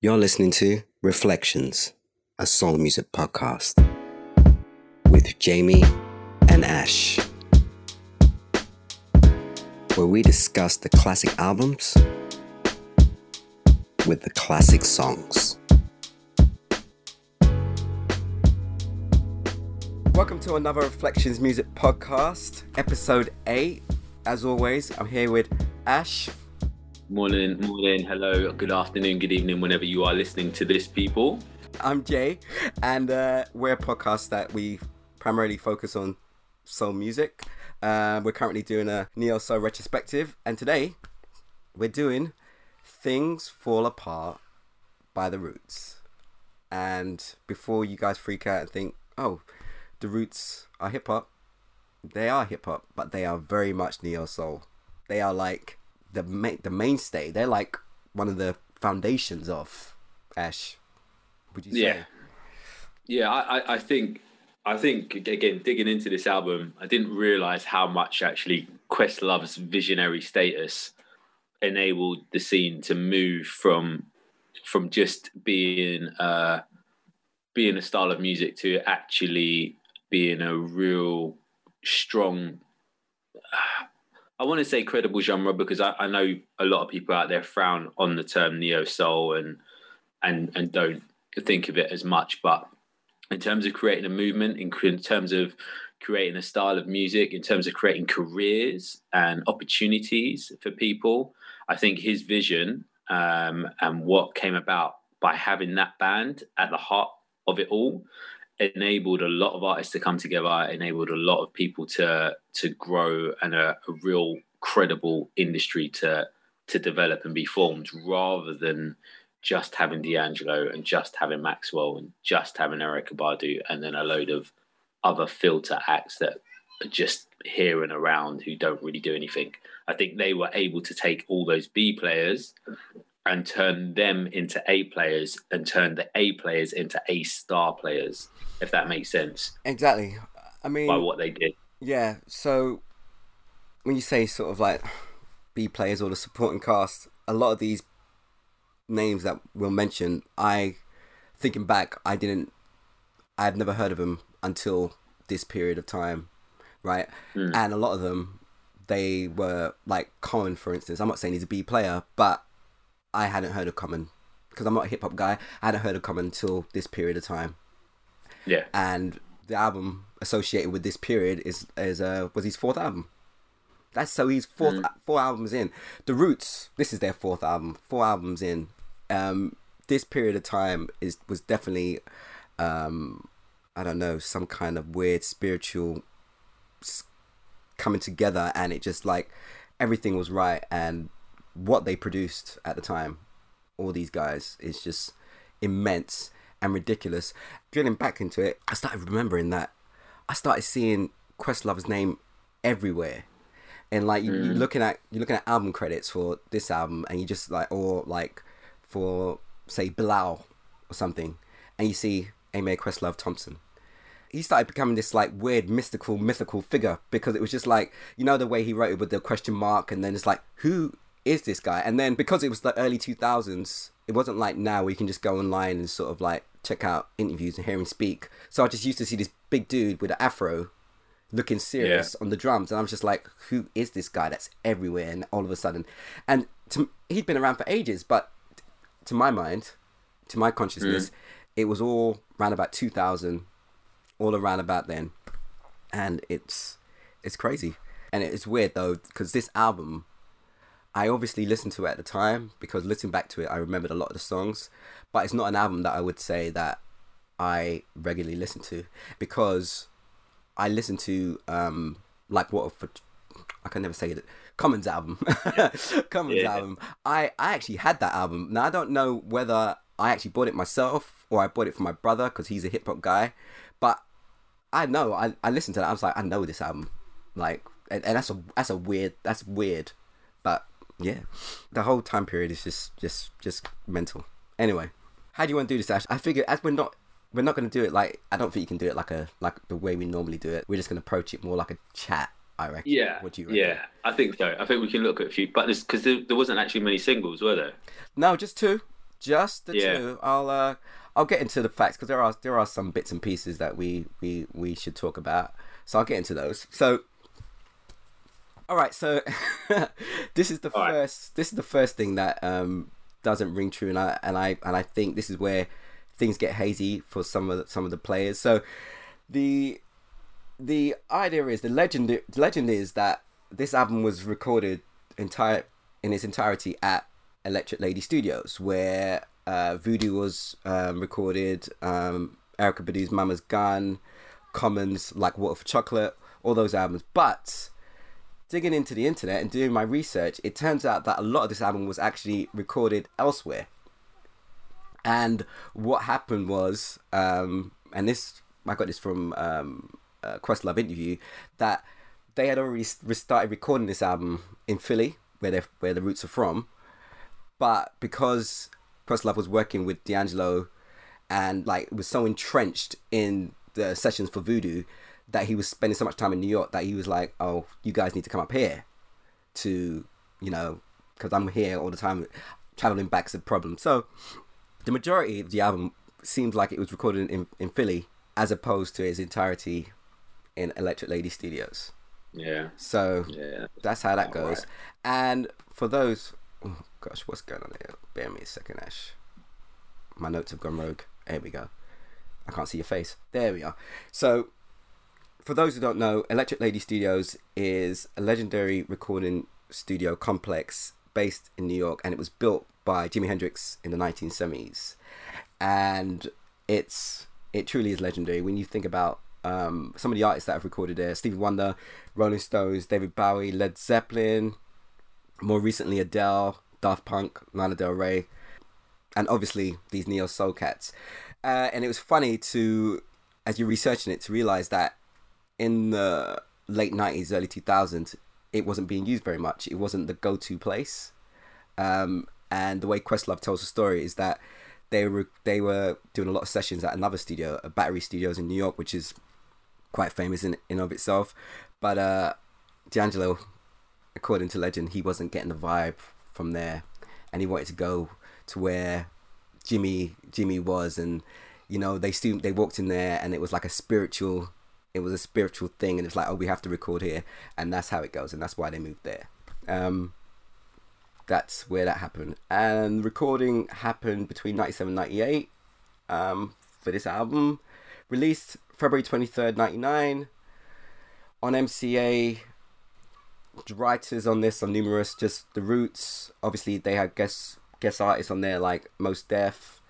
You're listening to Reflections, a soul music podcast with Jamie and Ash, where we discuss the classic albums with the classic songs. Welcome to another Reflections Music Podcast, episode 8. As always, I'm here with Ash. Morning, morning, hello, good afternoon, good evening, whenever you are listening to this, people. I'm Jay, and uh, we're a podcast that we primarily focus on soul music. Uh, we're currently doing a neo soul retrospective, and today we're doing "Things Fall Apart" by the Roots. And before you guys freak out and think, "Oh, the Roots are hip hop," they are hip hop, but they are very much neo soul. They are like the ma- the mainstay. They're like one of the foundations of Ash. Would you say? Yeah, yeah. I, I, think I think again digging into this album, I didn't realize how much actually Questlove's visionary status enabled the scene to move from from just being uh being a style of music to actually being a real strong I want to say credible genre because I, I, know a lot of people out there frown on the term neo soul and and and don't think of it as much. But in terms of creating a movement, in, in terms of creating a style of music, in terms of creating careers and opportunities for people, I think his vision um, and what came about by having that band at the heart of it all enabled a lot of artists to come together, enabled a lot of people to to grow and a, a real credible industry to to develop and be formed rather than just having D'Angelo and just having Maxwell and just having Erykah Badu and then a load of other filter acts that are just here and around who don't really do anything. I think they were able to take all those B players and turn them into A players and turn the A players into A star players, if that makes sense. Exactly. I mean, by what they did. Yeah. So when you say sort of like B players or the supporting cast, a lot of these names that we'll mention, I thinking back, I didn't, I had never heard of them until this period of time, right? Mm. And a lot of them, they were like Common, for instance. I'm not saying he's a B player, but I hadn't heard of Common because I'm not a hip hop guy. I hadn't heard of Common until this period of time. Yeah. And the album associated with this period is is uh was his fourth album. That's so he's fourth mm. four albums in. The Roots, this is their fourth album. Four albums in. Um, this period of time is was definitely, um, I don't know, some kind of weird spiritual coming together, and it just like everything was right, and what they produced at the time, all these guys, is just immense and ridiculous. Drilling back into it, I started remembering that I started seeing Questlove's name everywhere. And like you, mm. you're looking at you're looking at album credits for this album, and you just like or like for say Bilal or something, and you see Ahmir Questlove Thompson. He started becoming this like weird mystical mythical figure because it was just like you know the way he wrote it with the question mark, and then it's like who is this guy? And then because it was the early 2000s, it wasn't like now where you can just go online and sort of like check out interviews and hear him speak. So I just used to see this big dude with an afro looking serious yeah. on the drums. And I was just like, who is this guy that's everywhere? And all of a sudden, and to, he'd been around for ages, but to my mind, to my consciousness, mm. it was all around about 2000, all around about then. And it's, it's crazy. And it's weird though, because this album I obviously listened to it at the time because listening back to it, I remembered a lot of the songs, but it's not an album that I would say that I regularly listen to because I listen to um like what for I can never say it. Common's album, Common's yeah. album. I I actually had that album. Now I don't know whether I actually bought it myself or I bought it for my brother because he's a hip hop guy, but I know I I listened to that. I was like I know this album, like and, and that's a that's a weird that's weird, yeah, the whole time period is just just just mental. Anyway, how do you want to do this, Ash? I figure as we're not we're not going to do it like I don't think you can do it like a like the way we normally do it. We're just going to approach it more like a chat. I reckon. Yeah. What do you reckon? Yeah, I think so. I think we can look at a few, but because there, there wasn't actually many singles, were there? No, just two. Just the Yeah. two. I'll uh, I'll get into the facts because there are there are some bits and pieces that we we we should talk about. So I'll get into those. So. All right, so this is the All right. first. This is the first thing that um, doesn't ring true, and I and I and I think this is where things get hazy for some of the, some of the players. So the the idea is the legend the legend is that this album was recorded entire in its entirety at Electric Lady Studios, where uh, Voodoo was um, recorded, um, Erykah Badu's Mama's Gun, Commons like Water for Chocolate, all those albums. But digging into the internet and doing my research, it turns out that a lot of this album was actually recorded elsewhere. And what happened was, um, and this I got this from um, a Questlove interview, that they had already started recording this album in Philly, where they where the roots are from, but because Questlove was working with D'Angelo, and like was so entrenched in the sessions for Voodoo, that he was spending so much time in New York that he was like, "Oh, you guys need to come up here, to you know, because I'm here all the time, traveling back's a problem." So the majority of the album seems like it was recorded in, in Philly as opposed to its entirety in Electric Lady Studios. Yeah. So Yeah. that's how that goes. right. And for those, oh gosh, what's going on here? Bear me a second, Ash. My notes have gone rogue. There we go. I can't see your face. There we are. So, for those who don't know, Electric Lady Studios is a legendary recording studio complex based in New York, and it was built by Jimi Hendrix in the 1970s. And it's it truly is legendary when you think about um, some of the artists that have recorded there: Stevie Wonder, Rolling Stones, David Bowie, Led Zeppelin, more recently Adele, Daft Punk, Lana Del Rey, and obviously these neo soul cats. Uh, and it was funny to, as you're researching it, to realize that in the late 90s, early 2000s, it wasn't being used very much. It wasn't the go to place. Um, and the way Questlove tells the story is that they were they were doing a lot of sessions at another studio, Battery Studios in New York, which is quite famous in in of itself. But uh, D'Angelo, according to legend, he wasn't getting the vibe from there, and he wanted to go to where Jimi Jimi was, and you know they still they walked in there, and it was like a spiritual. It was a spiritual thing, and it's like, oh, we have to record here, and that's how it goes, and that's why they moved there. Um, that's where that happened. And recording happened between 97 and 98 um, for this album. Released February 23rd, 99 on MCA. Writers on this are numerous, just the roots. Obviously, they had guest guest artists on there like Mos Def,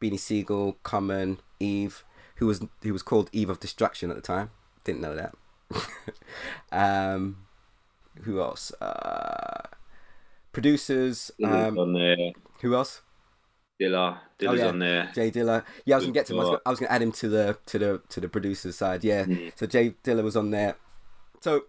Beanie Sigel, Common, Eve, who was who was called Eve of Destruction at the time. Didn't know that. um, who else? Uh, producers. Um, on there. who else? Dilla. Dilla's yeah. on there. Jay Dilla. Yeah, I was gonna get to him. I was gonna, I was gonna add him to the to the to the producer side. Yeah. Mm. So Jay Dilla was on there. So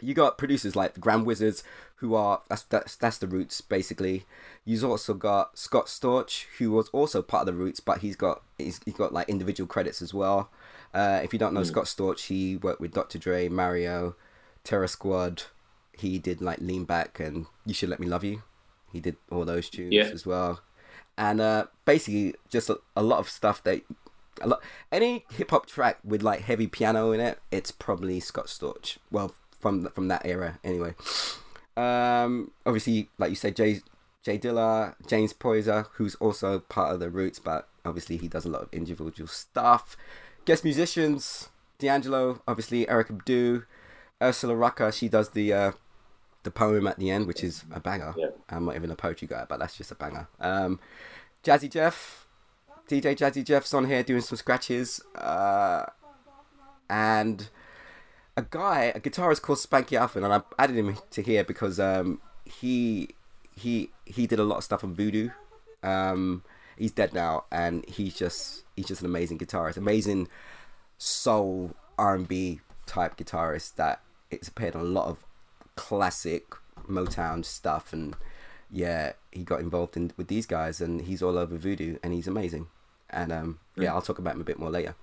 you got producers like the Grand Wizards, who are that's that's that's the Roots basically. You've also got Scott Storch, who was also part of the Roots, but he's got he's, he's got like individual credits as well. Uh, if you don't know Mm. Scott Storch, he worked with Dr. Dre, Mario, Terror Squad. He did like Lean Back and You Should Let Me Love You. He did all those tunes Yeah. as well and uh, basically just a, a lot of stuff that a lot any hip hop track with like heavy piano in it, it's probably Scott Storch. Well, from from that era anyway. Um, obviously, like you said, Jay Jay Dilla, James Poyser, who's also part of the Roots, but obviously he does a lot of individual stuff. Guest musicians: D'Angelo, obviously Erykah Badu, Ursula Rucker. She does the uh, the poem at the end, which is a banger. Yeah. I'm not even a poetry guy, but that's just a banger. Um, Jazzy Jeff, DJ Jazzy Jeff's on here doing some scratches, uh, and a guy, a guitarist called Spanky Alford, and I added him to here because um, he he he did a lot of stuff on Voodoo. Um, he's dead now, and he's just he's just an amazing guitarist, amazing soul R and B type guitarist that it's appeared on a lot of classic Motown stuff, and yeah, he got involved in with these guys, and he's all over Voodoo, and he's amazing. And um, yeah, I'll talk about him a bit more later.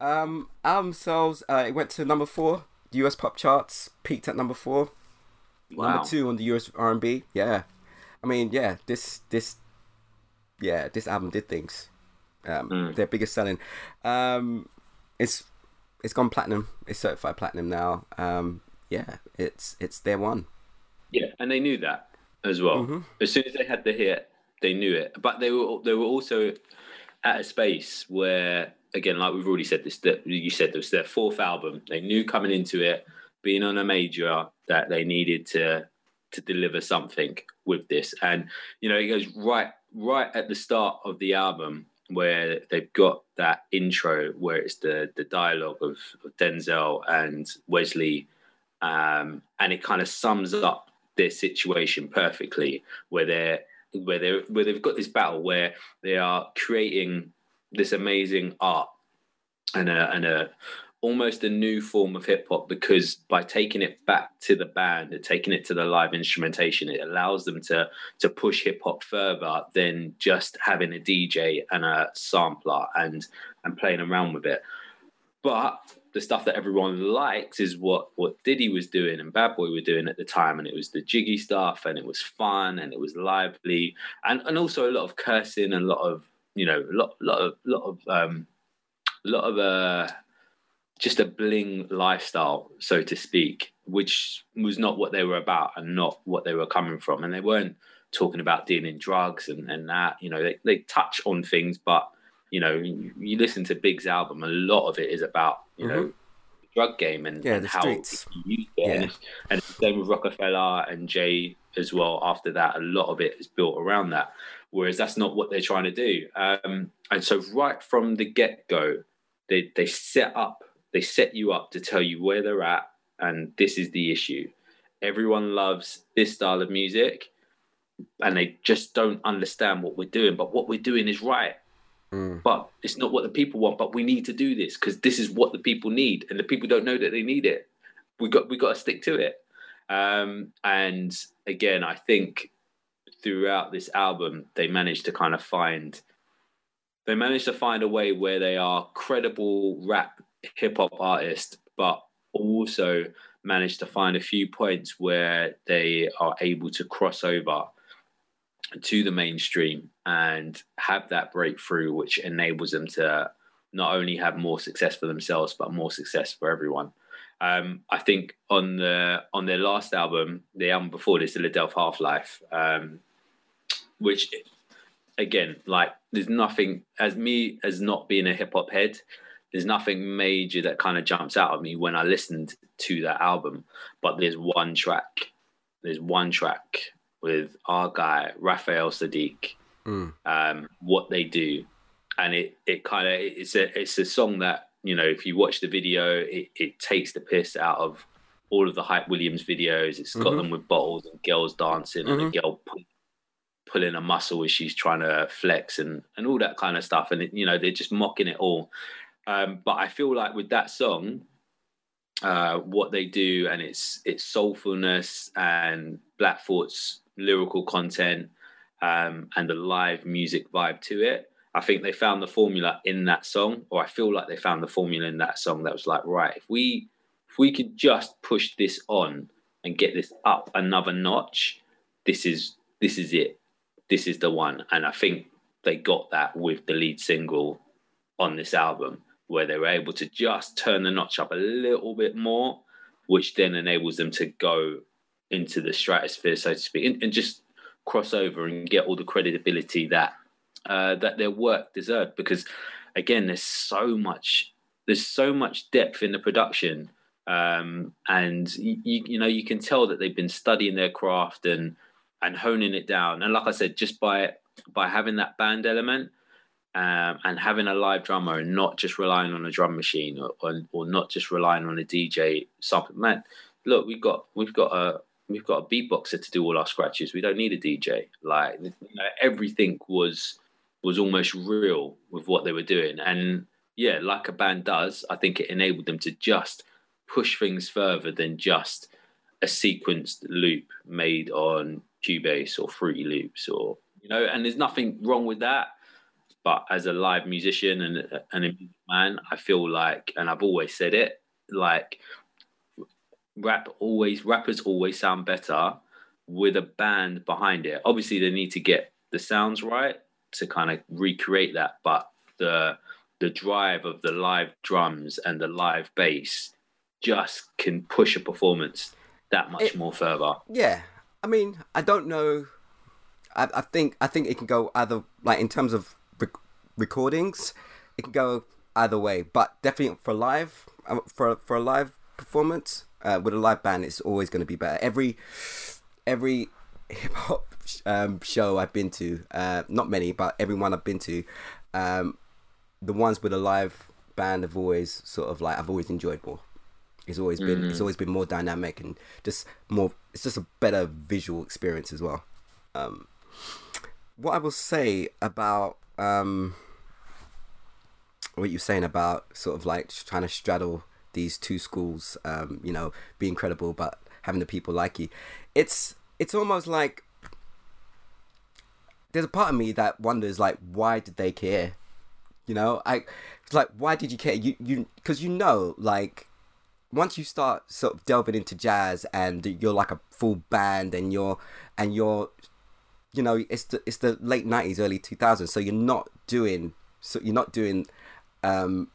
Um, album sales, uh, it went to number four, US pop charts, peaked at number four. Wow. Number two on the US R and B. Yeah, I mean, yeah, this this yeah, this album did things. Um, Mm. Their biggest selling. Um, it's it's gone platinum. It's certified platinum now. Um, yeah, it's it's their one. Yeah, and they knew that as well. As soon as they had the hit, they knew it. But they were they were also at a space where, again, like we've already said this, that you said this their fourth album. They knew coming into it, being on a major, that they needed to to deliver something with this. And you know, it goes right right at the start of the album where they've got that intro where it's the the dialogue of, of Denzel and Wesley um, and it kind of sums up their situation perfectly, where they're where they where they've got this battle where they are creating this amazing art and a and a almost a new form of hip hop because by taking it back to the band and taking it to the live instrumentation, it allows them to to push hip hop further than just having a DJ and a sampler and and playing around with it. But the stuff that everyone likes is what what Diddy was doing and Bad Boy were doing at the time, and it was the jiggy stuff, and it was fun, and it was lively, and and also a lot of cursing, a lot of you know, a lot lot of lot of um, lot of uh, just a bling lifestyle, so to speak, which was not what they were about, and not what they were coming from, and they weren't talking about dealing drugs and and that, you know, they they touch on things, but you know, you, you listen to Big's album, a lot of it is about you know drug game and, Yeah, and how you use it. And, Yeah. it's, and it's the same with Roc-A-Fella and Jay as well. After that, a lot of it is built around that. Whereas that's not what they're trying to do. Um, and so right from the get go, they they set up, they set you up to tell you where they're at, and this is the issue. Everyone loves this style of music, and they just don't understand what we're doing. But what we're doing is right Mm. but it's not what the people want. But we need to do this because this is what the people need, and the people don't know that they need it. We got we got to stick to it. Um, and again, I think throughout this album, they managed to kind of find they managed to find a way where they are credible rap hip hop artists, but also managed to find a few points where they are able to cross over to the mainstream and have that breakthrough, which enables them to not only have more success for themselves but more success for everyone. Um, I think on the on their last album, the album before this, the Illadelph Halflife, um, which again, like there's nothing as me as not being a hip hop head, there's nothing major that kind of jumps out at me when I listened to that album. But there's one track, there's one track with our guy Raphael Saadiq, Mm. um, what they do, and it it kind of it's a it's a song that you know if you watch the video, it, it takes the piss out of all of the Hype Williams videos. It's got Mhm. them with bottles and girls dancing and Mhm. a girl pulling a muscle as she's trying to flex and and all that kind of stuff. And you know they're just mocking it all. Um, but I feel like with that song, uh, what they do and its its soulfulness and Black Thought's lyrical content um, and the live music vibe to it. I think they found the formula in that song, or I feel like they found the formula in that song that was like, right, if we if we could just push this on and get this up another notch, this is this is it. This is the one. And I think they got that with the lead single on this album, where they were able to just turn the notch up a little bit more, which then enables them to go into the stratosphere, so to speak, and, and just cross over and get all the credibility that uh, that their work deserved. Because again, there's so much there's so much depth in the production, um, and you, you know you can tell that they've been studying their craft and and honing it down. And like I said, just by by having that band element. Um, and having a live drummer and not just relying on a drum machine or, or, or not just relying on a DJ something man look we've got we've got a we've got a beatboxer to do all our scratches. We don't need a DJ. Like you know, everything was was almost real with what they were doing, and yeah, like a band does, I think it enabled them to just push things further than just a sequenced loop made on Cubase or Fruity Loops, or you know. And there's nothing wrong with that. But as a live musician and, and a man, I feel like, and I've always said it, like rap always rappers always sound better with a band behind it. Obviously, they need to get the sounds right to kind of recreate that, but the the drive of the live drums and the live bass just can push a performance that much It- more further. Yeah, I mean, I don't know. I, I think I think it can go either like in terms of rec- recordings, it can go either way. But definitely for live, um, for for a live performance uh, with a live band, it's always going to be better. Every every hip hop um, show I've been to, uh, not many, but every one I've been to, um, the ones with a live band have always sort of like I've always enjoyed more. It's always been it's always been more dynamic and just more. It's just a better visual experience as well. Um, what I will say about um, what you're saying about sort of like trying to straddle these two schools, um, you know, being credible but having the people like you, it's it's almost like there's a part of me that wonders like why did they care you know i it's like why did you care you you because you know like once you start sort of delving into jazz and you're like a full band and you're and you're you know it's the it's the late 90s early 2000s so you're not doing so you're not doing um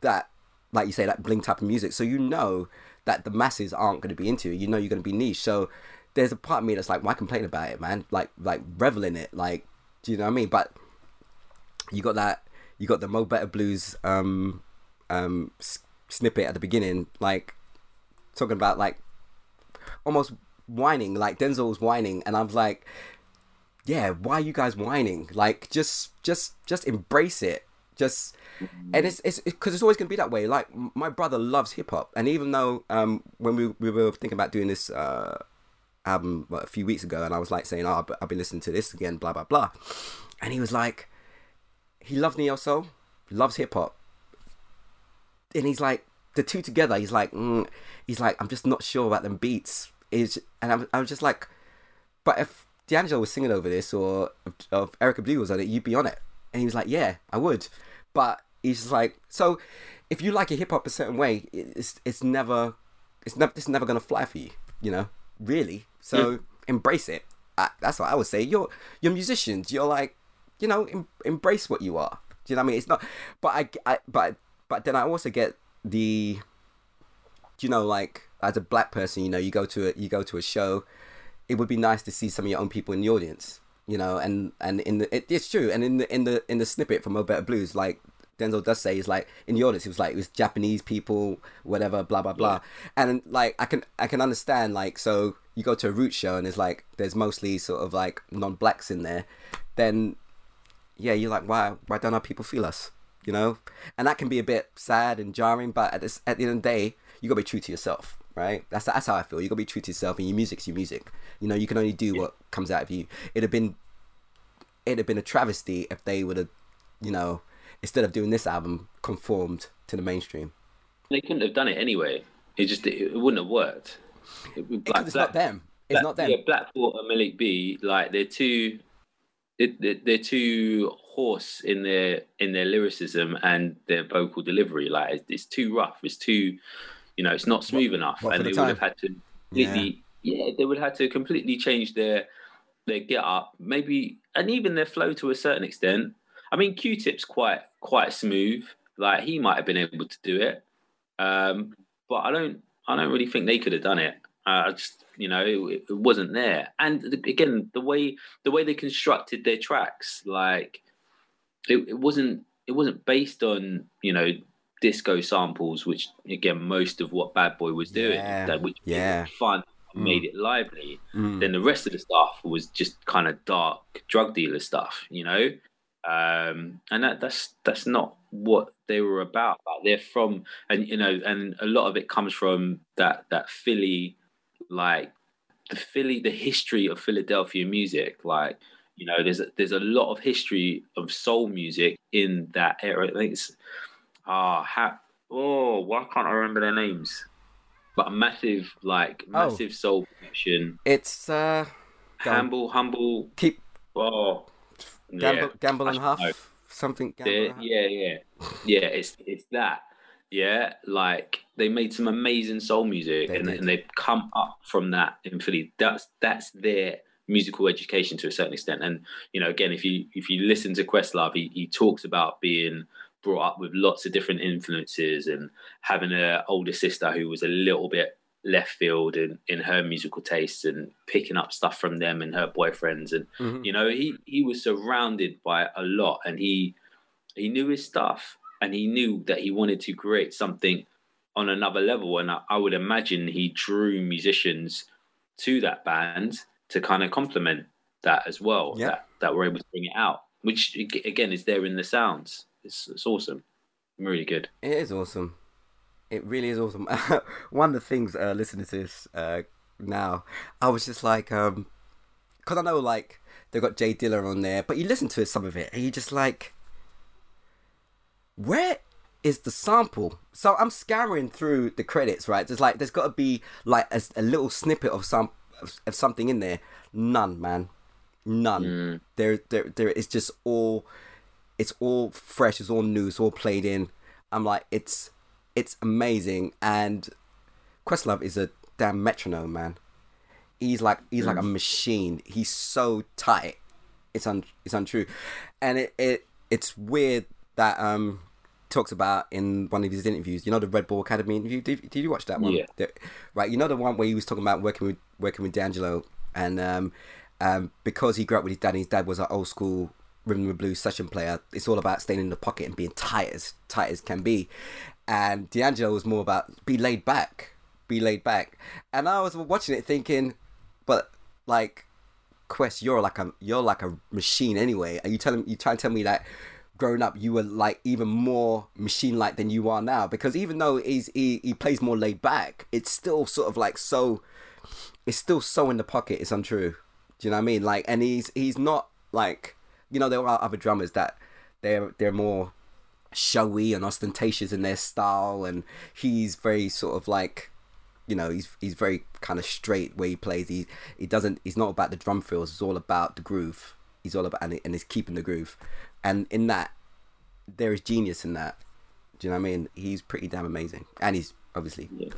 that like you say that bling type of music. So you know that the masses aren't going to be into you. Know you're going to be niche. So there's a part of me that's like why complain about it man? Like like revel in it like do you know what i mean? But you got that you got the mo better blues um um snippet at the beginning like talking about like almost whining like denzel's whining and i was like yeah why are you guys whining? Like just just just embrace it. Just and it's it's because it's always gonna be that way. Like my brother loves hip-hop and even though um when we, we were thinking about doing this uh album a few weeks ago and i was like saying oh i've been listening to this again blah blah blah. And he was like he loves neo soul loves hip-hop and he's like the two together he's like mm, he's like i'm just not sure about them beats is and I'm, I was just like but if D'Angelo was singing over this or if Erica Blue was on it, you'd be on it. And he was like, yeah, I would. But he's just like, so if you like a hip hop a certain way, it's it's never it's never it's never gonna fly for you, you know, really. So embrace it. I, that's what I would say. You're you're musicians. You're like, you know, em, embrace what you are. Do you know what I mean? It's not, but I, I but but then I also get the, you know, like as a black person, you know, you go to a you go to a show it would be nice to see some of your own people in the audience, you know, and and in the it, it's true, and in the in the in the snippet from Mo Better Blues, like Denzel does say, is like in the audience, it was like it was Japanese people, whatever, blah blah blah, and like I can I can understand like so you go to a root show and it's like there's mostly sort of like non-blacks in there, then yeah, you're like why why don't our people feel us, you know, and that can be a bit sad and jarring, but at this at the end of the day, you gotta be true to yourself right? That's that's how I feel. You gotta be true to yourself, and your music's your music. You know, you can only do what comes out of you. It'd have been, it'd have been a travesty if they would have, you know, instead of doing this album, conformed to the mainstream. They couldn't have done it anyway. It just it, it wouldn't have worked. It, Because it's not them. It's Black- not them. Yeah, Black Thought and Malik B, like they're too, they're, they're too hoarse in their in their lyricism and their vocal delivery. Like it's, it's too rough. It's too, you know, it's not smooth enough, what and they time? would have had to completely, yeah. they would have had to completely change their their get up, maybe, and even their flow to a certain extent. I mean, Q-Tip's quite quite smooth. Like he might have been able to do it, um, but I don't. I don't really think they could have done it. Uh, I just, you know, it, it wasn't there. And the- again, the way the way they constructed their tracks, like it, it wasn't it wasn't based on you know disco samples, which again most of what Bad Boy was doing, Yeah, that which made yeah. it fun, Mm. made it lively. Mm. Then the rest of the stuff was just kind of dark drug dealer stuff, you know. Um, and that, that's that's not what they were about. Like they're from, and you know, and a lot of it comes from that that Philly, like the Philly, the history of Philadelphia music. Like you know, there's a, there's a lot of history of soul music in that era. I think it's ah, ha, oh, why can't I remember their names? But a massive, like Oh. massive soul production. It's uh. Humble, humble. keep Oh, gamble, yeah. gamble and huff, know. something. Huff. yeah, yeah, yeah. It's it's that. Yeah, like they made some amazing soul music, They and, and they've come up from that in Philly. That's that's their musical education to a certain extent. And you know, again, if you if you listen to Questlove, he, he talks about being brought up with lots of different influences and having an older sister who was a little bit left field in, in her musical tastes and picking up stuff from them and her boyfriends and mm-hmm. you know he he was surrounded by a lot and he he knew his stuff and he knew that he wanted to create something on another level and I, I would imagine he drew musicians to that band to kind of complement that as well yeah. that, that were able to bring it out which again is there in the sounds it's, it's awesome really good it is awesome it really is awesome. One of the things uh, listening to this uh, now, I was just like, um, because I know like they've got Jay Dilla on there, but you listen to some of it and you're just like, where is the sample? So I'm scouring through the credits, right? There's like, there's got to be like a, a, little snippet of some of, of, something in there. None, man, none. Mm. There, there, there. It's just all, it's all fresh. It's all new. It's all played in. I'm like, it's it's amazing, and Questlove is a damn metronome, man. He's like he's mm. like a mm. machine. He's so tight. It's un it's untrue, and it, it it's weird that um talks about in one of his interviews. You know the Red Bull Academy interview. Did, did you watch that one? Yeah. The, right. You know the one where he was talking about working with working with D'Angelo, and um, um, because he grew up with his dad, his dad was an old school rhythm and blues session player. It's all about staying in the pocket and being tight as tight as can be and D'Angelo was more about be laid back, be laid back. And I was watching it thinking, but like, Quest, you're like a you're like a machine anyway. Are you telling you trying to tell me that growing up you were like even more machine like than you are now? Because even though he's he, he plays more laid back, it's still sort of like so. It's still so in the pocket. It's untrue. Do you know what I mean? Like, and he's he's not like you know there are other drummers that they're they're more showy and ostentatious in their style, and he's very sort of like, you know, he's he's very kind of straight where he plays. He he doesn't. He's not about the drum fills. It's all about the groove. He's all about and, and he's keeping the groove, and in that, there is genius in that. Do you know what I mean? He's pretty damn amazing, and he's obviously yeah.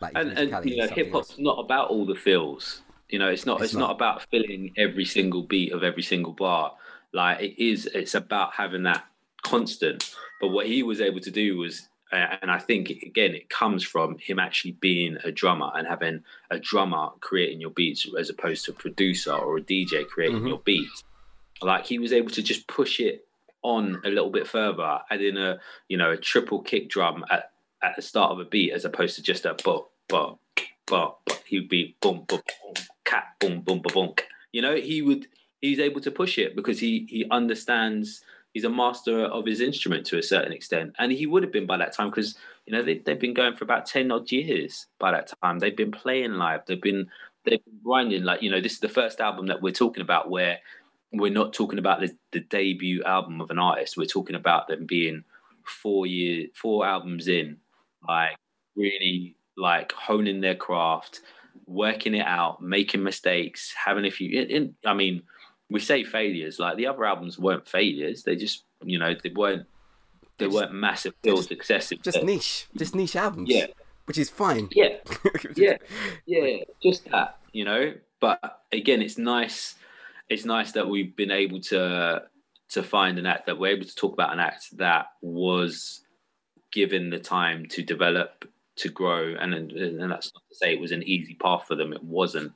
Like and, and you know, hip hop's not about all the fills. You know, it's not. It's, it's not. not about filling every single beat of every single bar. Like it is. It's about having that constant. But what he was able to do was, and I think again, it comes from him actually being a drummer and having a drummer creating your beats as opposed to a producer or a DJ creating mm-hmm. your beats. Like he was able to just push it on a little bit further, adding a you know a triple kick drum at, at the start of a beat as opposed to just a but but but he'd be boom boom boom cat boom boom boom boom. You know he would he's able to push it because he he understands he's a master of his instrument to a certain extent, and he would have been by that time because you know they, have been going for about ten odd years by that time. They've been playing live. They've been they've been grinding. Like you know, this is the first album that we're talking about where we're not talking about the, the debut album of an artist. We're talking about them being four years, four albums in, like really like honing their craft, working it out, making mistakes, having a few. I mean we say failures like the other albums weren't failures they just you know they weren't they weren't massive build successive. just niche just niche albums yeah. which is fine. Yeah. Yeah. Yeah just that you know? But again it's nice it's nice that we've been able to to find an act that we're able to talk about an act that was given the time to develop to grow and and that's not to say it was an easy path for them it wasn't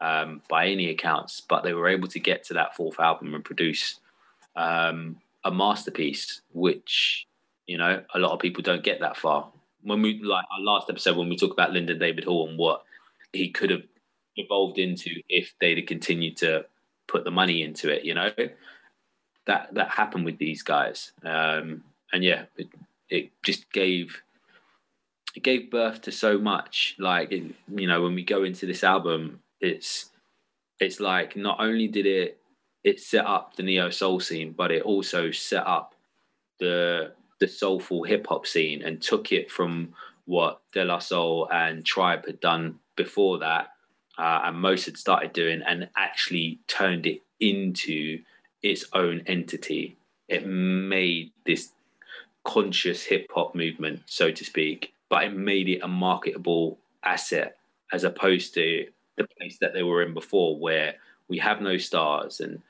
um, by any accounts, but they were able to get to that fourth album and produce um, a masterpiece, which you know a lot of people don't get that far. When we like our last episode, when we talk about Lyndon David Hall and what he could have evolved into if they'd have continued to put the money into it, you know, that that happened with these guys, um, and yeah, it, just gave it gave birth to so much. Like it, you know, when we go into this album, it's it's like not only did it it set up the neo soul scene, but it also set up the the soulful hip hop scene and took it from what De La Soul and Tribe had done before that, uh, and Mos had started doing, and actually turned it into its own entity. It made this conscious hip hop movement, so to speak, but it made it a marketable asset as opposed to the place that they were in before, where we have no stars and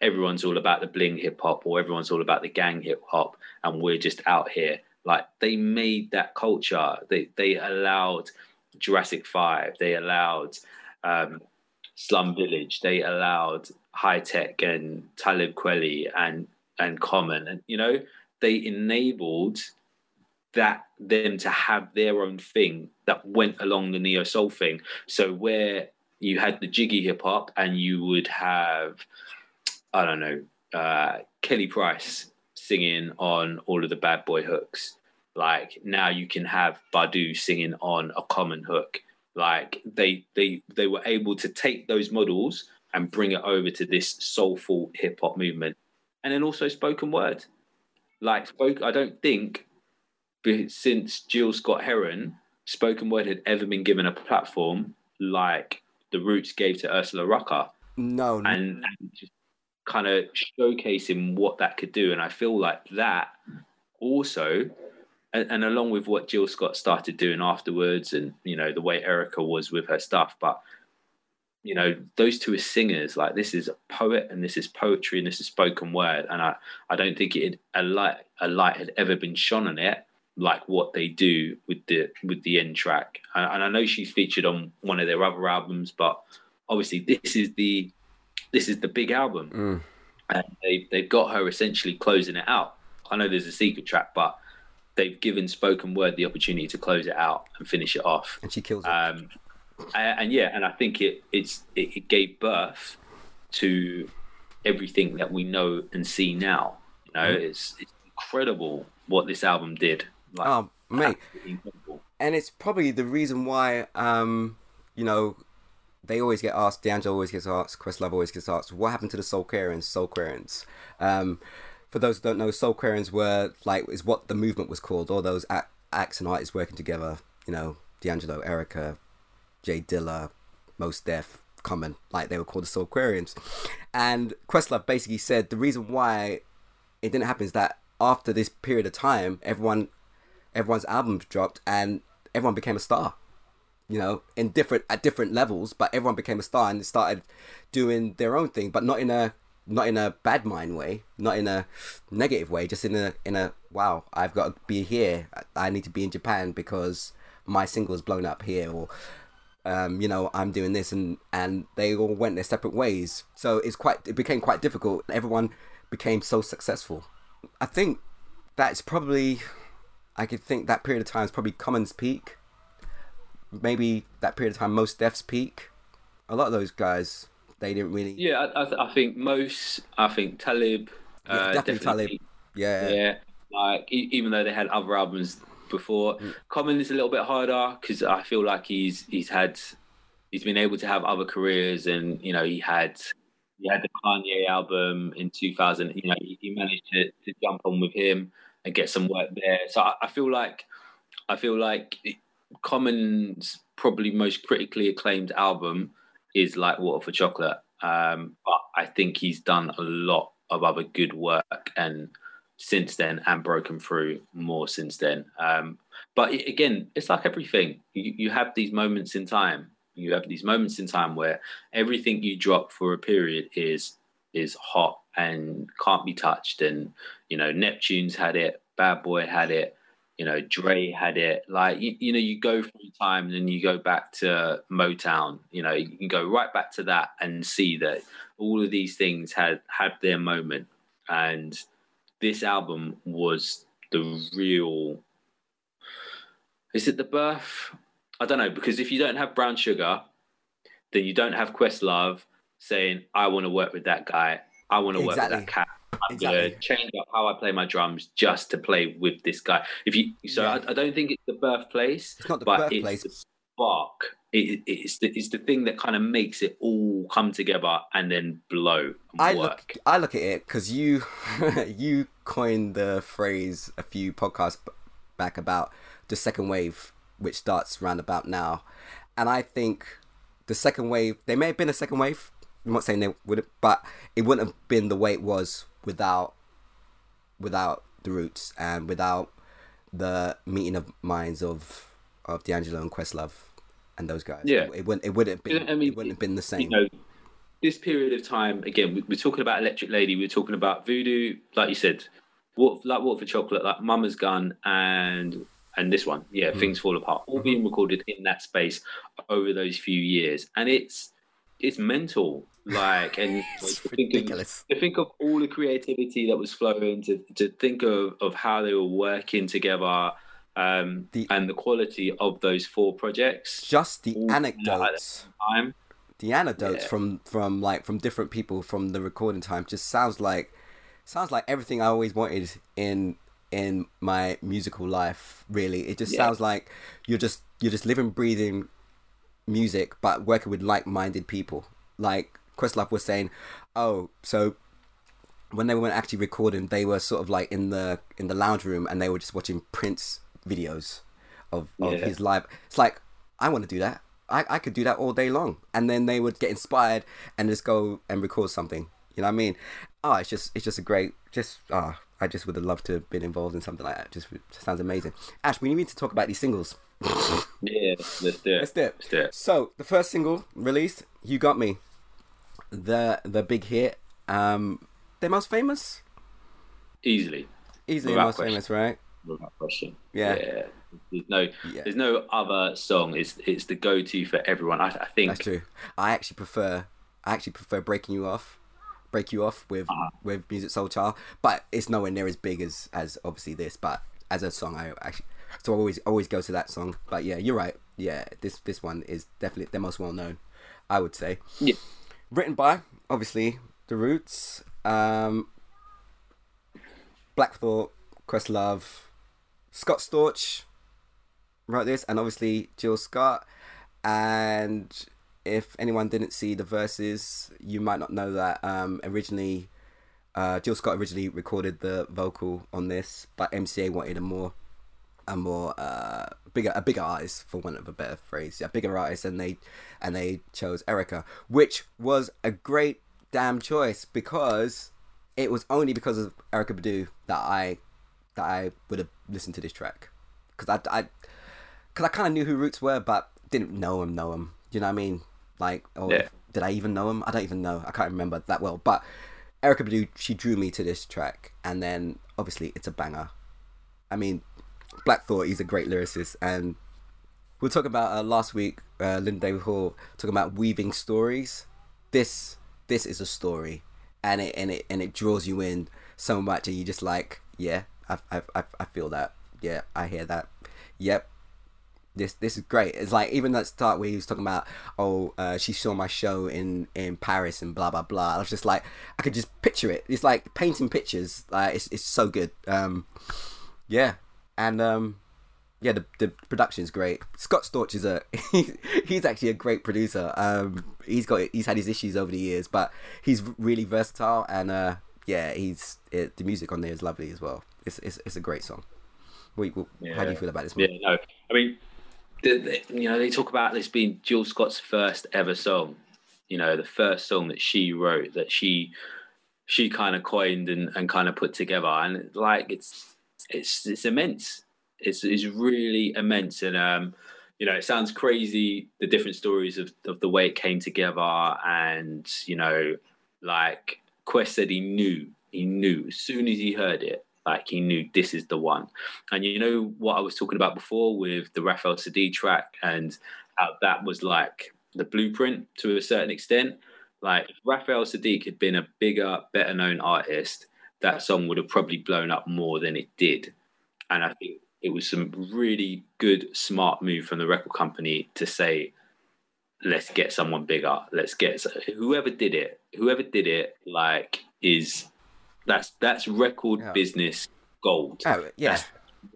everyone's all about the bling hip hop or everyone's all about the gang hip hop and we're just out here. Like they made that culture. They they allowed Jurassic Five. They allowed um, Slum Village. They allowed Hi-Tek and Talib Kweli and and Common. And you know they enabled that them to have their own thing that went along the neo soul thing. So where you had the jiggy hip hop and you would have I don't know uh, Kelly Price singing on all of the bad boy hooks. Like now you can have Badu singing on a common hook. Like they they they were able to take those models and bring it over to this soulful hip hop movement, and then also spoken word. Like spoke, I don't think since Gil Scott-Heron, spoken word had ever been given a platform like the Roots gave to Ursula Rucker. No, and, and just kind of showcasing what that could do. And I feel like that also, and, and, along with what Jill Scott started doing afterwards, and you know the way Erica was with her stuff, but you know those two are singers. Like this is a poet, and this is poetry, and this is spoken word. And I, I don't think it a light a light had ever been shone on it like what they do with the with the end track. And, and I know she's featured on one of their other albums, but obviously this is the this is the big album, mm. and they they've got her essentially closing it out. I know there's a secret track, but they've given spoken word the opportunity to close it out and finish it off, and she kills it. Um, and, and, yeah, and I think it it's it, it gave birth to everything that we know and see now. You know, mm. it's it's incredible what this album did. Like, oh, mate. And it's probably the reason why, um, you know, they always get asked, D'Angelo always gets asked, Questlove always gets asked, what happened to the Soul Soulquarians? Soul Quarians. Um, for those who don't know, Soul Soulquarians were like, is what the movement was called. All those acts and artists working together, you know, D'Angelo, Erykah, J Dilla, Mos Def, Common, like they were called the Soulquarians. And Questlove basically said the reason why it didn't happen is that after this period of time, everyone, everyone's albums dropped and everyone became a star you know, in different at different levels, but everyone became a star and started doing their own thing, but not in a not in a bad mind way, not in a negative way, just in a in a wow, I've got to be here. I need to be in Japan because my single's blown up here, or um, you know, I'm doing this, and and they all went their separate ways. So it's quite it became quite difficult. Everyone became so successful. I think that's probably I could think that period of time is probably Common's peak maybe that period of time, Mos Def's peak. A lot of those guys, they didn't really. Yeah, I, I, th- I think most. I think Talib. Yeah, uh, definitely, definitely Talib. Yeah. Yeah. Like e- even though they had other albums before, mm. Common is a little bit harder because I feel like he's he's had he's been able to have other careers and you know he had he had the Kanye album in 2000. You know he, he managed to, to jump on with him and get some work there. So I, I feel like I feel like Common's probably most critically acclaimed album is like Water for Chocolate. Um, but I think he's done a lot of other good work and since then and broken through more since then. Um, but again, it's like everything. You, you have these moments in time. You have these moments in time where everything you drop for a period is is hot and can't be touched. And you know, Neptune's had it, Bad Boy had it, you know, Dre had it. Like you, you know, you go through time and then you go back to Motown. You know, you can go right back to that and see that all of these things had had their moment. And this album was the real. Is it the birth? I don't know because if you don't have Brown Sugar, then you don't have Questlove saying, "I want to work with that guy. I want to exactly. work with that cat." I'm exactly. gonna change up how I play my drums just to play with this guy. If you, so yeah. I, I, don't think it's the birthplace. It's not the but birthplace. It's the spark. It, it's the it's the thing that kind of makes it all come together and then blow. And I work. look I look at it because you you coined the phrase a few podcasts back about the second wave, which starts round about now, and I think the second wave. There may have been a second wave. I'm not saying they would, but it wouldn't have been the way it was without without the roots and without the meeting of minds of of D'Angelo and Questlove and those guys. Yeah, it, wouldn't it wouldn't have been I mean, it wouldn't have been the same. You know, this period of time again, we, we're talking about Electric Lady, we're talking about Voodoo, like you said, what like Water for Chocolate, like Mama's Gun, and and this one, yeah, Mm. Things Fall Apart, all Mhm. being recorded in that space over those few years, and it's it's mental, like, and It's to think of- to think of all the creativity that was flowing, to to think of of how they were working together, um, The- and the quality of those four projects. Just the anecdotes. Time, the anecdotes Yeah. from from like from different people from the recording time just sounds like sounds like everything I always wanted in in my musical life. Really, it just Yeah. sounds like you're just you're just living, breathing music, but working with like-minded people. Like Questlove was saying, oh, so when they weren't actually recording, they were sort of like in the in the lounge room and they were just watching Prince videos of, of Yeah. his live. It's like I want to do that. I, I could do that all day long, and then they would get inspired and just go and record something. You know what I mean? Oh, it's just it's just a great just ah. I just would have loved to have been involved in something like that. Just sounds amazing. Ash, we need to talk about these singles. yeah, let's do it. Let's do it. Let's do it. So the first single released, "You Got Me," the the big hit, um, their most famous, Easily, easily Without most question. famous, right? Without question. Yeah. There's no, Yeah. there's no other song. It's it's the go-to for everyone. I, I think. That's true. I actually prefer, I actually prefer "Breaking You Off," "Break You Off" with Uh-huh. with "Musiq Soulchild," but it's nowhere near as big as as obviously this. But as a song, I actually so I always always go to that song. But yeah, you're right. Yeah, this this one is definitely the most well known, I would say. Yeah. written by obviously the Roots, um, Black Thought, Questlove, Scott Storch wrote this, and obviously Jill Scott. And if anyone didn't see the Verzuz, you might not know that um, originally uh, Jill Scott originally recorded the vocal on this, but MCA wanted a more a more uh, bigger a bigger artist for want of a better phrase, a bigger artist, and they and they chose Erykah, which was a great damn choice because it was only because of Erykah Badu that I that I would have listened to this track because I I because I kind of knew who Roots were, but didn't know him. Know him? Do you know what I mean? Like, or Yeah. did I even know him? I don't even know. I can't remember that well, but. Erykah Badu, she drew me to this track, and then obviously it's a banger. I mean, Black Thought, he's a great lyricist, and we were talking about uh, last week, uh, Linda David Hall talking about weaving stories. This this is a story, and it and it and it draws you in so much, and you just like, yeah, I I I, I feel that, yeah, I hear that, yep. This this is great. It's like even that start where he was talking about, oh, uh, she saw my show in in Paris and blah blah blah. I was just like, I could just picture it. It's like painting pictures. Like it's it's so good. Um, yeah, and um, yeah, the the production's great. Scott Storch is a he's actually a great producer. Um, he's got he's had his issues over the years, but he's really versatile and uh, yeah, he's it, the music on there is lovely as well. It's it's, it's a great song. Wait, how do you feel about this one? Yeah, no. I mean, the, the, you know, they talk about this being Jill Scott's first ever song. You know, the first song that she wrote that she she kind of coined and, and kind of put together, and like it's it's it's immense. It's it's really immense, and um, you know, it sounds crazy the different stories of of the way it came together, and you know, like Quest said, he knew he knew as soon as he heard it, like he knew this is the one. And you know what I was talking about before with the Raphael Saadiq track and that was like the blueprint to a certain extent. Like if Raphael Saadiq had been a bigger, better known artist, that song would have probably blown up more than it did. And I think it was some really good, smart move from the record company to say, let's get someone bigger. Let's get whoever did it, whoever did it, like is that's that's record Yeah. business gold. Oh, yeah. That's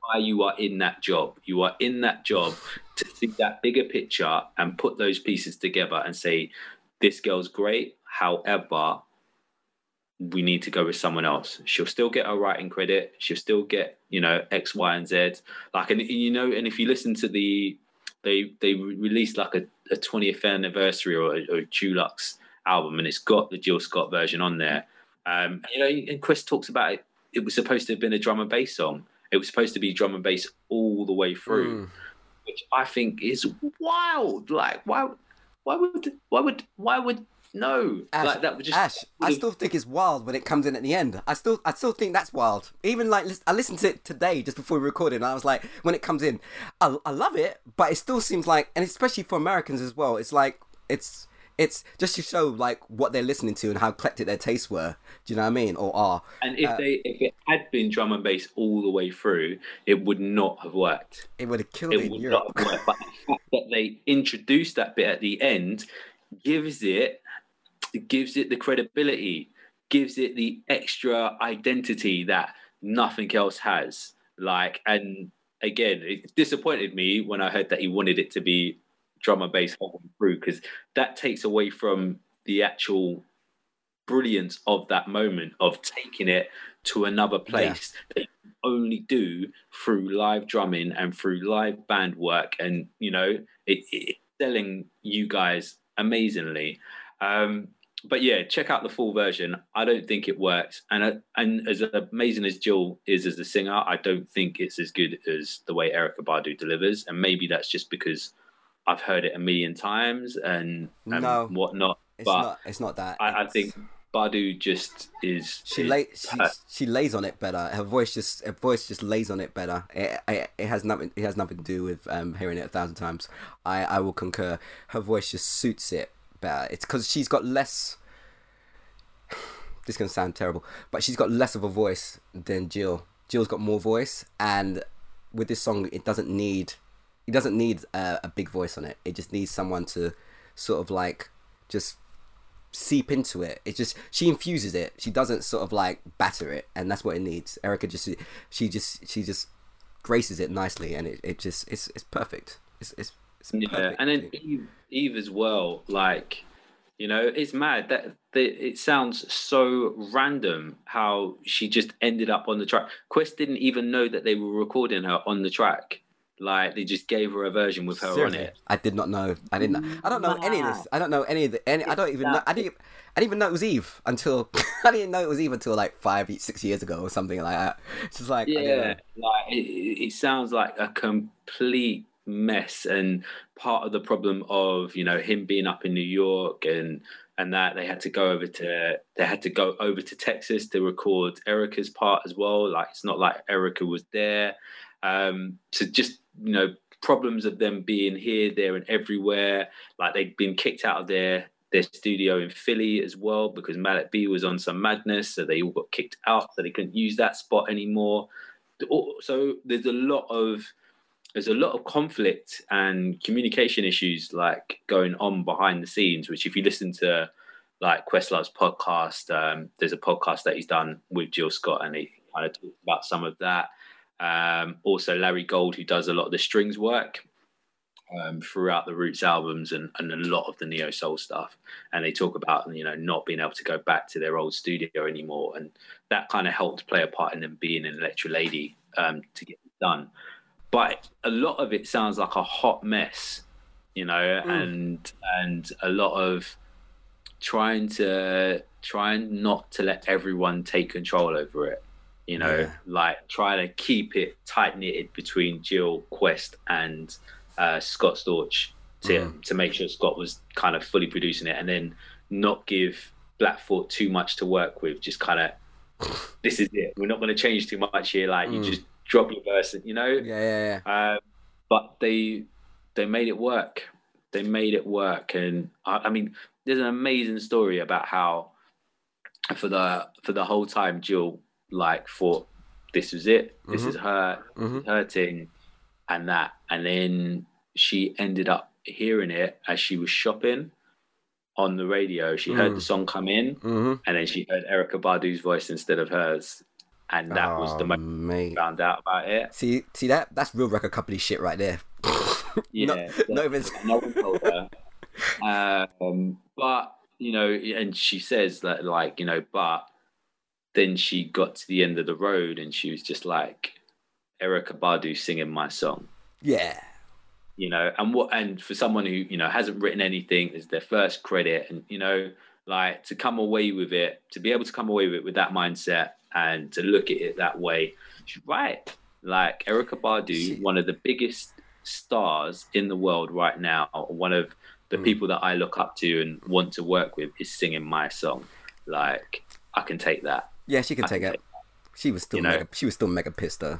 why you are in that job. You are in that job to see that bigger picture and put those pieces together and say, this girl's great. However, we need to go with someone else. She'll still get her writing credit. She'll still get, you know, X, Y, and Z. Like, and you know, and if you listen to the, they they released like a, a 20th anniversary or a, or a deluxe album, and it's got the Jill Scott version on there. Um, you know, and Chris talks about it. It was supposed to have been a drum and bass song. It was supposed to be drum and bass all the way through, Mm. which I think is wild. Like, why, why would, why would, why would No, Ash, like that would just Ash, I still think it's wild when it comes in at the end. I still, I still think that's wild. Even like, I listened to it today just before we recorded, and I was like, when it comes in, I, I love it, but it still seems like, and especially for Americans as well, it's like, it's, it's just to show like what they're listening to and how eclectic their tastes were. Do you know what I mean? Or are. And if Uh, they if it had been drum and bass all the way through, it would not have worked. It would have killed it, It would Europe. not have worked. But the fact that they introduced that bit at the end gives it gives it the credibility, gives it the extra identity that nothing else has. Like, and again, it disappointed me when I heard that he wanted it to be drum and bass whole way through because that takes away from the actual brilliance of that moment of taking it to another place that you only do through live drumming and through live band work. And you know it, it selling you guys amazingly. Um but yeah check out the full version. I don't think it works. And uh, and as amazing as jill is as a singer i don't think it's as good as the way erykah badu delivers. And maybe that's just because i've heard it a million times and, and No. whatnot It's but not. It's not that. I, I think Badu just is. she is lay she, she lays on it better. Her voice just her voice just lays on it better. It, it, it has nothing it has nothing to do with um, hearing it a thousand times. I, I will concur. Her voice just suits it better. It's because she's got less. This can sound terrible, but she's got less of a voice than Jill. Jill's got more voice, and with this song, it doesn't need it doesn't need a, a big voice on it. It just needs someone to sort of like just seep into it. It just she infuses it. She doesn't sort of like batter it, and that's what it needs. Erykah just she just she just graces it nicely, and it, it just it's it's perfect. It's it's, it's yeah, perfect. and then Eve, Eve as well. Like, you know, it's mad that, that it sounds so random how she just ended up on the track. Quest didn't even know that they were recording her on the track. Like they just gave her a version with her Seriously, on it. I did not know. I didn't. Know. I don't know any of this. I don't know any of the. Any. I don't even know. I didn't. I didn't even know it was Eve until I didn't know it was Eve until like five, six years ago or something like that. It's just like Yeah, know. like it, it it sounds like a complete mess, and part of the problem of you know him being up in New York and and that they had to go over to they had to go over to Texas to record Erykah's part as well. Like it's not like Erykah was there, um, so just you know problems of them being here, there, and everywhere. Like they'd been kicked out of their their studio in Philly as well because Malik B was on some madness, so they all got kicked out, so they couldn't use that spot anymore. So there's a lot of there's a lot of conflict and communication issues like going on behind the scenes. Which, if you listen to like Questlove's podcast, um, there's a podcast that he's done with Jill Scott, and he kind of talks about some of that. Um, also, Larry Gold, who does a lot of the strings work um, throughout the Roots albums and, and a lot of the neo soul stuff, and they talk about you know not being able to go back to their old studio anymore, and that kind of helped play a part in them being an Electric Lady um, to get it done. But a lot of it sounds like a hot mess, you know, and and a lot of trying to trying not to let everyone take control over it you know Yeah. like try to keep it tight knitted between jill quest and uh, scott storch to, to make sure scott was kind of fully producing it and then not give black thought too much to work with just kind of this is it we're not going to change too much here like you Mm. just drop your verse you know Yeah, yeah, yeah. um, but they they made it work. They made it work, and I, I mean, there's an amazing story about how for the for the whole time Jill like thought this was it. This Mhm. is her Mhm. her thing, and that, and then she ended up hearing it as she was shopping on the radio. She heard Mm. the song come in, Mm-hmm. and then she heard Erykah Badu's voice instead of hers, and that was the Oh, moment she found out about it. See, see that? That's real record company shit right there. Yeah, not, not even. no one told her. Um, but you know, and she says that, like, you know, but then she got to the end of the road and she was just like, Erykah Badu singing my song, Yeah. you know, and what, and for someone who you know hasn't written anything, is their first credit, and you know, like to come away with it, to be able to come away with it with that mindset and to look at it that way, she's right. Like Erykah Badu, She- one of the biggest stars in the world right now, one of the Mm. people that I look up to and want to work with is singing my song. Like I can take that. Yeah, she can I take it. She was still You know? mega, she was still mega pissed though,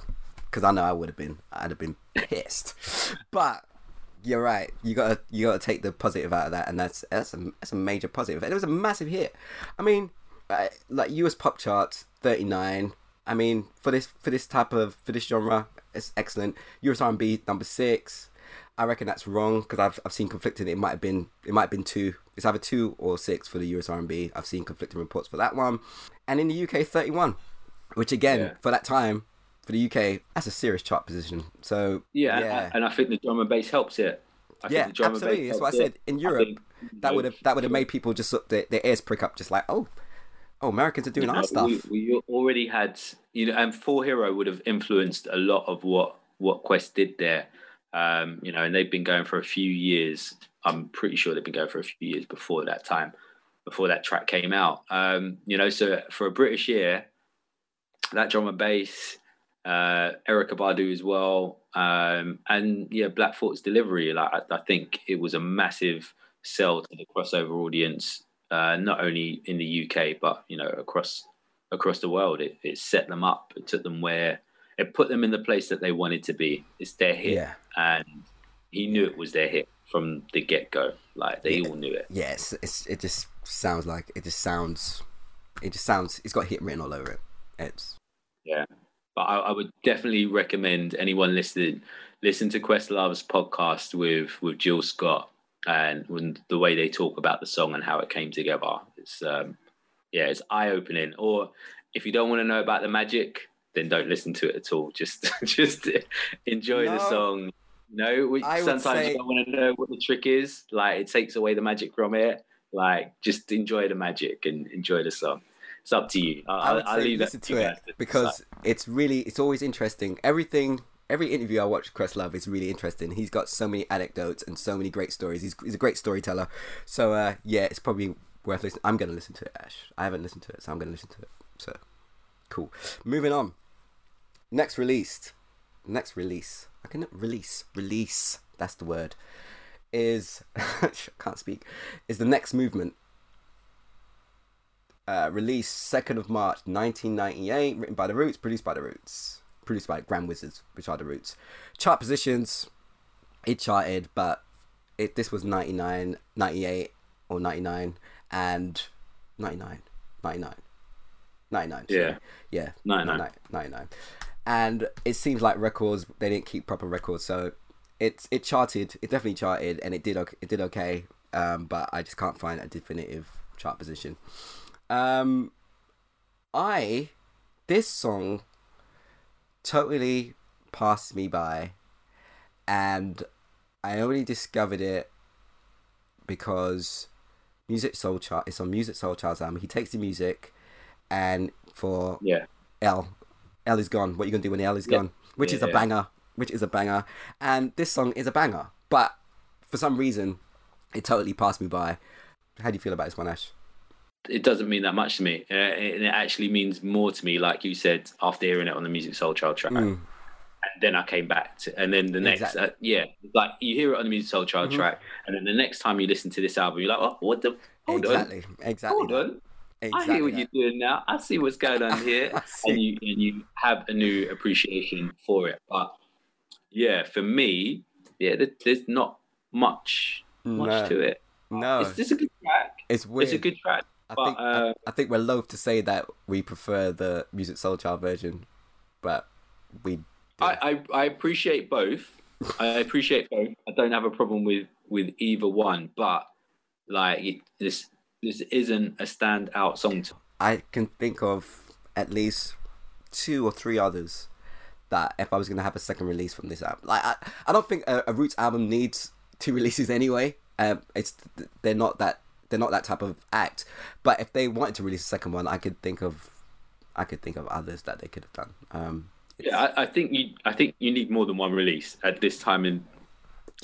because I know I would have been. I'd have been pissed. but you're right. You gotta you gotta take the positive out of that, and that's that's a that's a major positive. And it was a massive hit. I mean, uh, like US pop charts, thirty nine. I mean, for this for this type of for this genre, it's excellent. US R and B number six. I reckon that's wrong because I've I've seen conflicting. It might have been it might have been two. It's either two or six for the US R and B. I've seen conflicting reports for that one, and in the UK, thirty one, which again Yeah. for that time for the UK, that's a serious chart position. So Yeah, yeah, And, I think the drum and bass helps it. I think yeah, the drum bass absolutely. That's what I said. it. In Europe, think, that would have that would have made people just look their, their ears prick up, just like oh, oh, Americans are doing you our stuff. We, we already had, you know, and Four Hero would have influenced a lot of what what Quest did there. Um, you know, and they've been going for a few years. I'm pretty sure they've been going for a few years before that time, before that track came out. Um, you know, so for a British year, that drum and bass, uh, Erykah Badu as well, um, and yeah, Black Thought's delivery. Like I, I think it was a massive sell to the crossover audience, uh, not only in the UK but you know across across the world. It, it set them up. It took them where it put them in the place that they wanted to be. It's their hit, Yeah, and he knew it was their hit from the get go. Like they Yeah. all knew it. Yes, It's, it just sounds like it just sounds it just sounds it's got hit written all over it. It's Yeah, but I, I would definitely recommend anyone listening listen to Questlove's podcast with with Jill Scott and when the way they talk about the song and how it came together. It's um, yeah, it's eye opening. Or if you don't want to know about the magic, then don't listen to it at all. Just just enjoy the song. No, we, I sometimes say- you don't want to know what the trick is. Like it takes away the magic from it. Like just enjoy the magic and enjoy the song. It's up to you. I, I I'll, would I'll say leave that listen to to it to because decide. it's really it's always interesting. Everything every interview I watch Questlove is really interesting. He's got so many anecdotes and so many great stories. He's, he's a great storyteller. So uh, yeah, it's probably worth listening. I'm gonna listen to it, Ash. I haven't listened to it, so I'm gonna listen to it. So cool. Moving on. Next released. Next release. I can release. Release. That's the word. Is can't speak. Is the next movement uh, released 2nd of March 1998, written by The Roots, produced by The Roots, produced by Grand Wizards, which are The Roots. Chart positions, it charted, but it this was 99, 98, or 99, and 99, 99, 99. sorry. Yeah. Yeah. 99. 99. And it seems like records, they didn't keep proper records, so it, it charted, it definitely charted, and it did okay, it did okay um, but I just can't find a definitive chart position. Um, I this song totally passed me by, and I only discovered it because Musiq Soulchild. It's on Musiq Soulchild's album. He takes the music, and for Yeah. L, L is gone. What are you gonna do when L is Yeah. gone? Which Yeah, is a yeah. banger. Which is a banger, and this song is a banger. But for some reason, it totally passed me by. How do you feel about this one, Ash? it doesn't mean that much to me. Uh, and it actually means more to me, like you said, after hearing it on the Musiq Soulchild track. Mm. And then I came back to, and then the next, Exactly. uh, yeah, like you hear it on the Musiq Soulchild Mhm. track, and then the next time you listen to this album, you're like, oh, what the? Hold exactly, on, exactly. hold on. Exactly I hear what you're doing now. I see what's going on here, and you and you have a new appreciation for it. But yeah, for me, yeah, there, there's not much much No. to it. No, It's, it's a good track. it's weird. It's a good track. I but, think uh, I think we're loath to say that we prefer the Musiq Soulchild version, but we. I, I, I appreciate both. I appreciate both. I don't have a problem with with either one, but like it, this this isn't a standout song. To, I can think of at least two or three others that if I was gonna have a second release from this album, like I, I don't think a, a Roots album needs two releases anyway. Um, it's they're not that they're not that type of act. But if they wanted to release a second one, I could think of I could think of others that they could have done. Um, yeah, I, I think you I think you need more than one release at this time in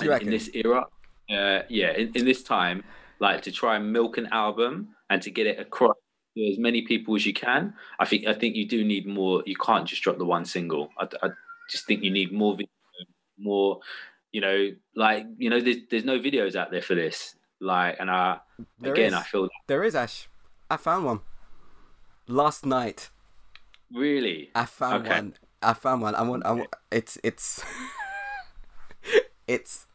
in, in this era. Uh, yeah, in, in this time, like to try and milk an album and to get it across to as many people as you can. I think I think you do need more. You can't just drop the one single. I, I just think you need more video, more. You know, like you know, there's there's no videos out there for this. Like, and I There again, is. I feel There is Ash. I found one last night. really. I found Okay. one. I found one. I want. I want. It's. It's. it's.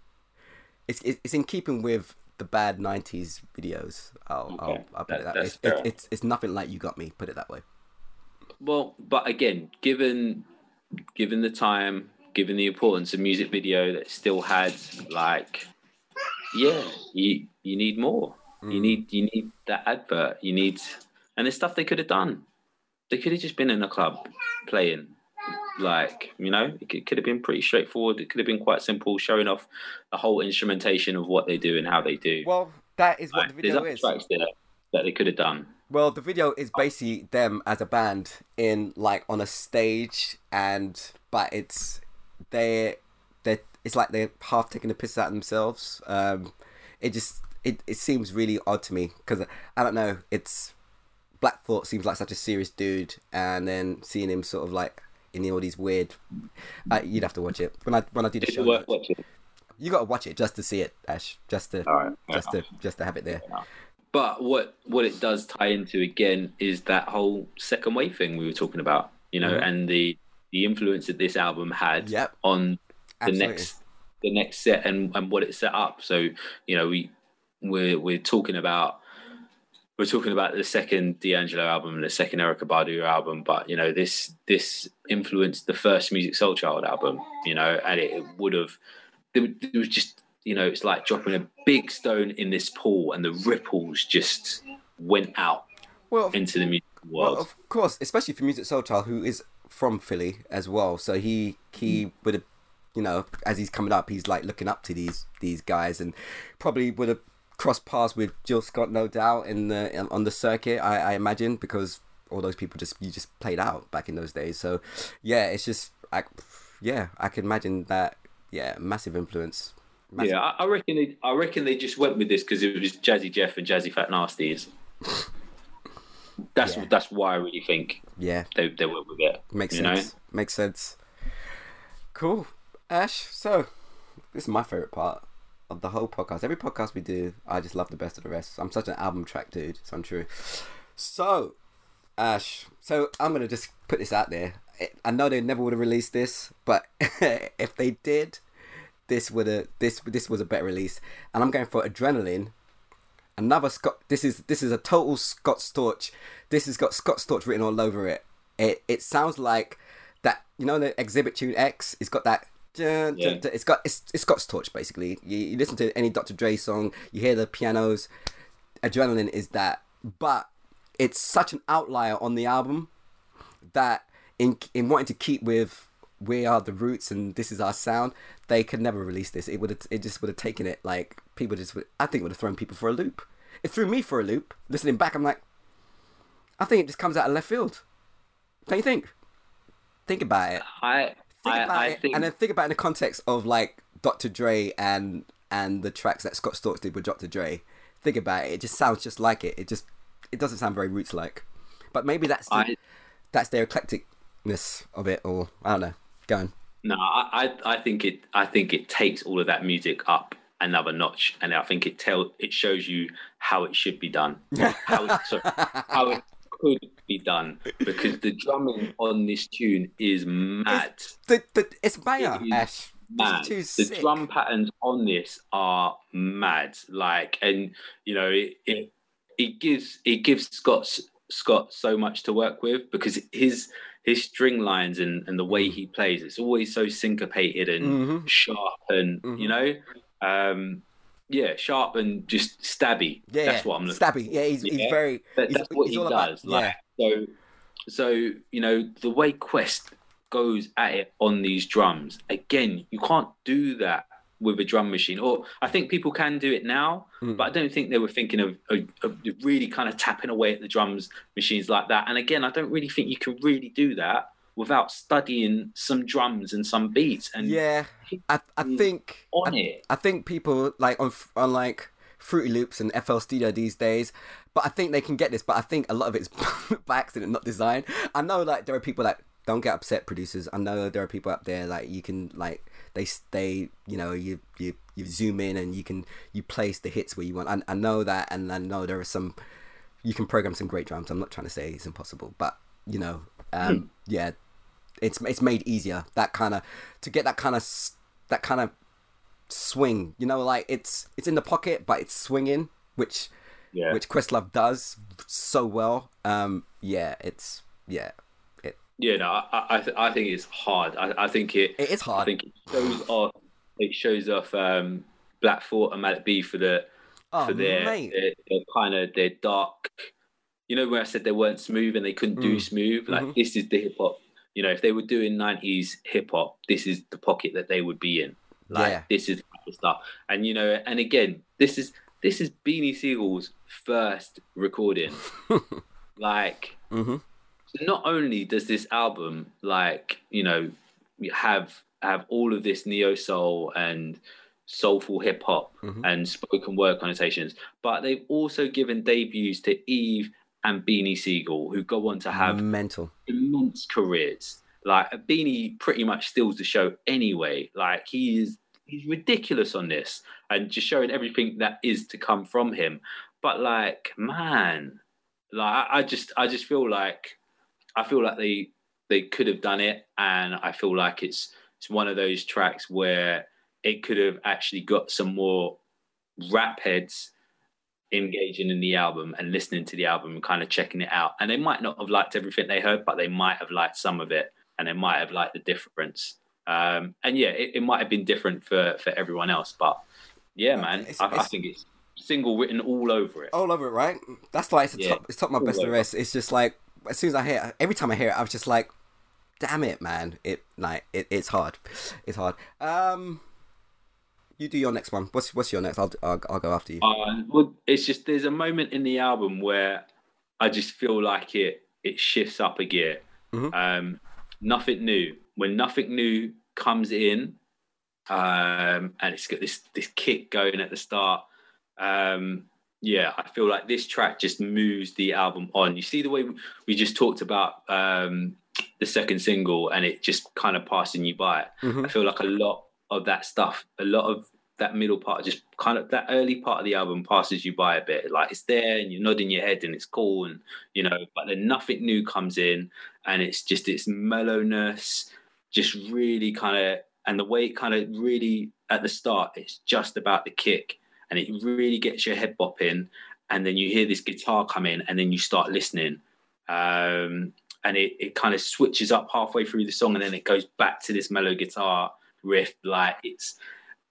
It's. It's in keeping with the bad '90s videos. I'll. I'll, I'll put it That- that way. It's, it's, it's. It's nothing like you got me. Put it that way. Well, but again, given given the time, given the importance of music video that still had like, yeah, you you need more. You mm. need you need that advert. You need, and there's stuff they could have done. They could have just been in a club playing. Like you know, it could, could have been pretty straightforward. It could have been quite simple, showing off the whole instrumentation of what they do and how they do. Well, that is what Like, the video other is. tracks there that they could have done. Well, the video is basically them as a band in like on a stage, and but it's they they it's like they're half taking the piss out of themselves. Um, it just it, it seems really odd to me because I don't know. It's Black Thought seems like such a serious dude, and then seeing him sort of like in all these weird. Uh, you'd have to watch it when I when I do the It's show. worth watching. You got to watch it just to see it, Ash. Just to right, just to just to have it there. But what what it does tie into again is that whole second wave thing we were talking about, you know, Mhm. and the the influence that this album had Yep. on the Absolutely. next the next set and and what it set up. So you know we we're we're talking about we're talking about the second D'Angelo album and the second Erykah Badu album, but you know this this influenced the first Musiq Soulchild album, you know, and it, it would have there, there was just you know it's like dropping a big stone in this pool and the ripples just went out Well, into the music Well, world. of course, especially for Musiq Soulchild, who is from Philly as well. So he he mm. would have, you know, as he's coming up, he's like looking up to these these guys, and probably would have crossed paths with Jill Scott, no doubt, in the on the circuit. I, I imagine because all those people just you just played out back in those days. So yeah, it's just I, yeah, I can imagine that. Yeah, massive influence. Massive. Yeah, I, I reckon they, I reckon they just went with this because it was Jazzy Jeff and Jazzyfatnastees. That's Yeah. that's why I really think yeah, they they went with it. Makes you know? sense. Makes sense. Cool. Ash, so this is my favorite part of the whole podcast. Every podcast we do, I just love the best of the rest. I'm such an album track dude. It's untrue. So, Ash, so I'm to just put this out there. I know they never would have released this, but if they did, this would have this this was a better release. And I'm going for Adrenaline another Scott. This is this is a total Scott Storch. This has got Scott Storch written all over it. It it sounds like that. You know the Exhibit Tune X. It's got that. Dun, Yeah. dun. It's got it's it's Scott Storch basically. You, you listen to any Dr. Dre song, you hear the pianos. Adrenaline is that, but it's such an outlier on the album that in in wanting to keep with we are the roots and this is our sound, they could never release this. It would have it just would have taken it like people just would, I think would have thrown people for a loop. It threw me for a loop. Listening back, I'm like, I think it just comes out of left field. Don't you think? Think about it. I Think I, about I it, think and then think about it in the context of like Dr. Dre and and the tracks that Scott Storch did with Dr. Dre. Think about it. It just sounds just like it. It just it doesn't sound very roots like. But maybe that's the, I that's their eclecticness of it, or I don't know. Go on. no, I, I think it I think it takes all of that music up another notch, and I think it tell it shows you how it should be done, how it, sorry, how it could be done, because the drumming on this tune is mad. The, the, it's Ash. mad. The sick. drum patterns on this are mad. Like, and you know, it it, it gives it gives Scott Scott so much to work with because his his string lines and, and the way he plays, it's always so syncopated and Mhm. sharp and Mhm. you know, um, yeah, sharp and just stabby. Yeah, that's what I'm looking. Stabby. Yeah, he's, he's very. That, he's- that's what he all about- does. like so, so you know the way Quest goes at it on these drums. Again, you can't do that with a drum machine. Or I think people can do it now, Mm. but I don't think they were thinking of, of, of really kind of tapping away at the drums machines like that. And again, I don't really think you can really do that without studying some drums and some beats and Yeah, I I think on I, it. I think people like on on like Fruity Loops and FL Studio these days, but I think they can get this. But I think a lot of it's by accident, not design. I know like there are people that don't get upset, producers. I know there are people out there like you can like they they you know you you you zoom in and you can you place the hits where you want. I, I know that, and I know there are some you can program some great drums. I'm not trying to say it's impossible, but you know, um, hmm. yeah, it's it's made easier that kind of to get that kind of that kind of swing. You know, like it's it's in the pocket, but it's swinging, which yeah. which Questlove does so well. Um, yeah, it's yeah. It, yeah, no, I I, th- I think it's hard. I, I think it it is hard. I think it shows off. It shows off um, Black Thought and Malik B for the oh, for their, their, their kind of their dark. You know, where I said they weren't smooth and they couldn't mm. do smooth. Like mm-hmm. this is the hip hop. You know, if they were doing '90s hip hop, this is the pocket that they would be in. Like yeah. this is the stuff. And you know, and again, this is this is Beanie Sigel's first recording. like, mm-hmm. not only does this album, like, you know, have have all of this neo soul and soulful hip hop mm-hmm. and spoken word connotations, but they've also given debuts to Eve and Beanie Sigel, who go on to have mental immense careers. Like Beanie pretty much steals the show anyway. Like he is he's ridiculous on this and just showing everything that is to come from him. But like, man, like I just I just feel like I feel like they they could have done it, and I feel like it's it's one of those tracks where it could have actually got some more rap heads engaging in the album and listening to the album and kind of checking it out. And they might not have liked everything they heard, but they might have liked some of it and they might have liked the difference. Um, and yeah, it, it, might have been different for for everyone else, but yeah, man, it's, I, it's, I, think it's single written all over it. All over it, right? That's like it's, yeah. top, it's top my best of the rest. It's just like as soon as I hear it, every time I hear it, I was just like, damn it, man. It like it, it's hard. It's hard. Um you do your next one. What's what's your next? I'll I'll, I'll go after you. Uh, well, it's just there's a moment in the album where I just feel like it it shifts up a gear. Mm-hmm. Um, nothing new when nothing new comes in, um, and it's got this this kick going at the start. Um, yeah, I feel like this track just moves the album on. You see the way we just talked about um, the second single, and it just kind of passing you by. Mm-hmm. I feel like a lot of that stuff, a lot of that middle part, just kind of that early part of the album passes you by a bit. Like it's there, and you're nodding your head, and it's cool, and you know, but then nothing new comes in, and it's just its mellowness just really kind of and the way it kind of really at the start it's just about the kick and it really gets your head bopping and then you hear this guitar come in and then you start listening um, and it, it kind of switches up halfway through the song and then it goes back to this mellow guitar riff like it's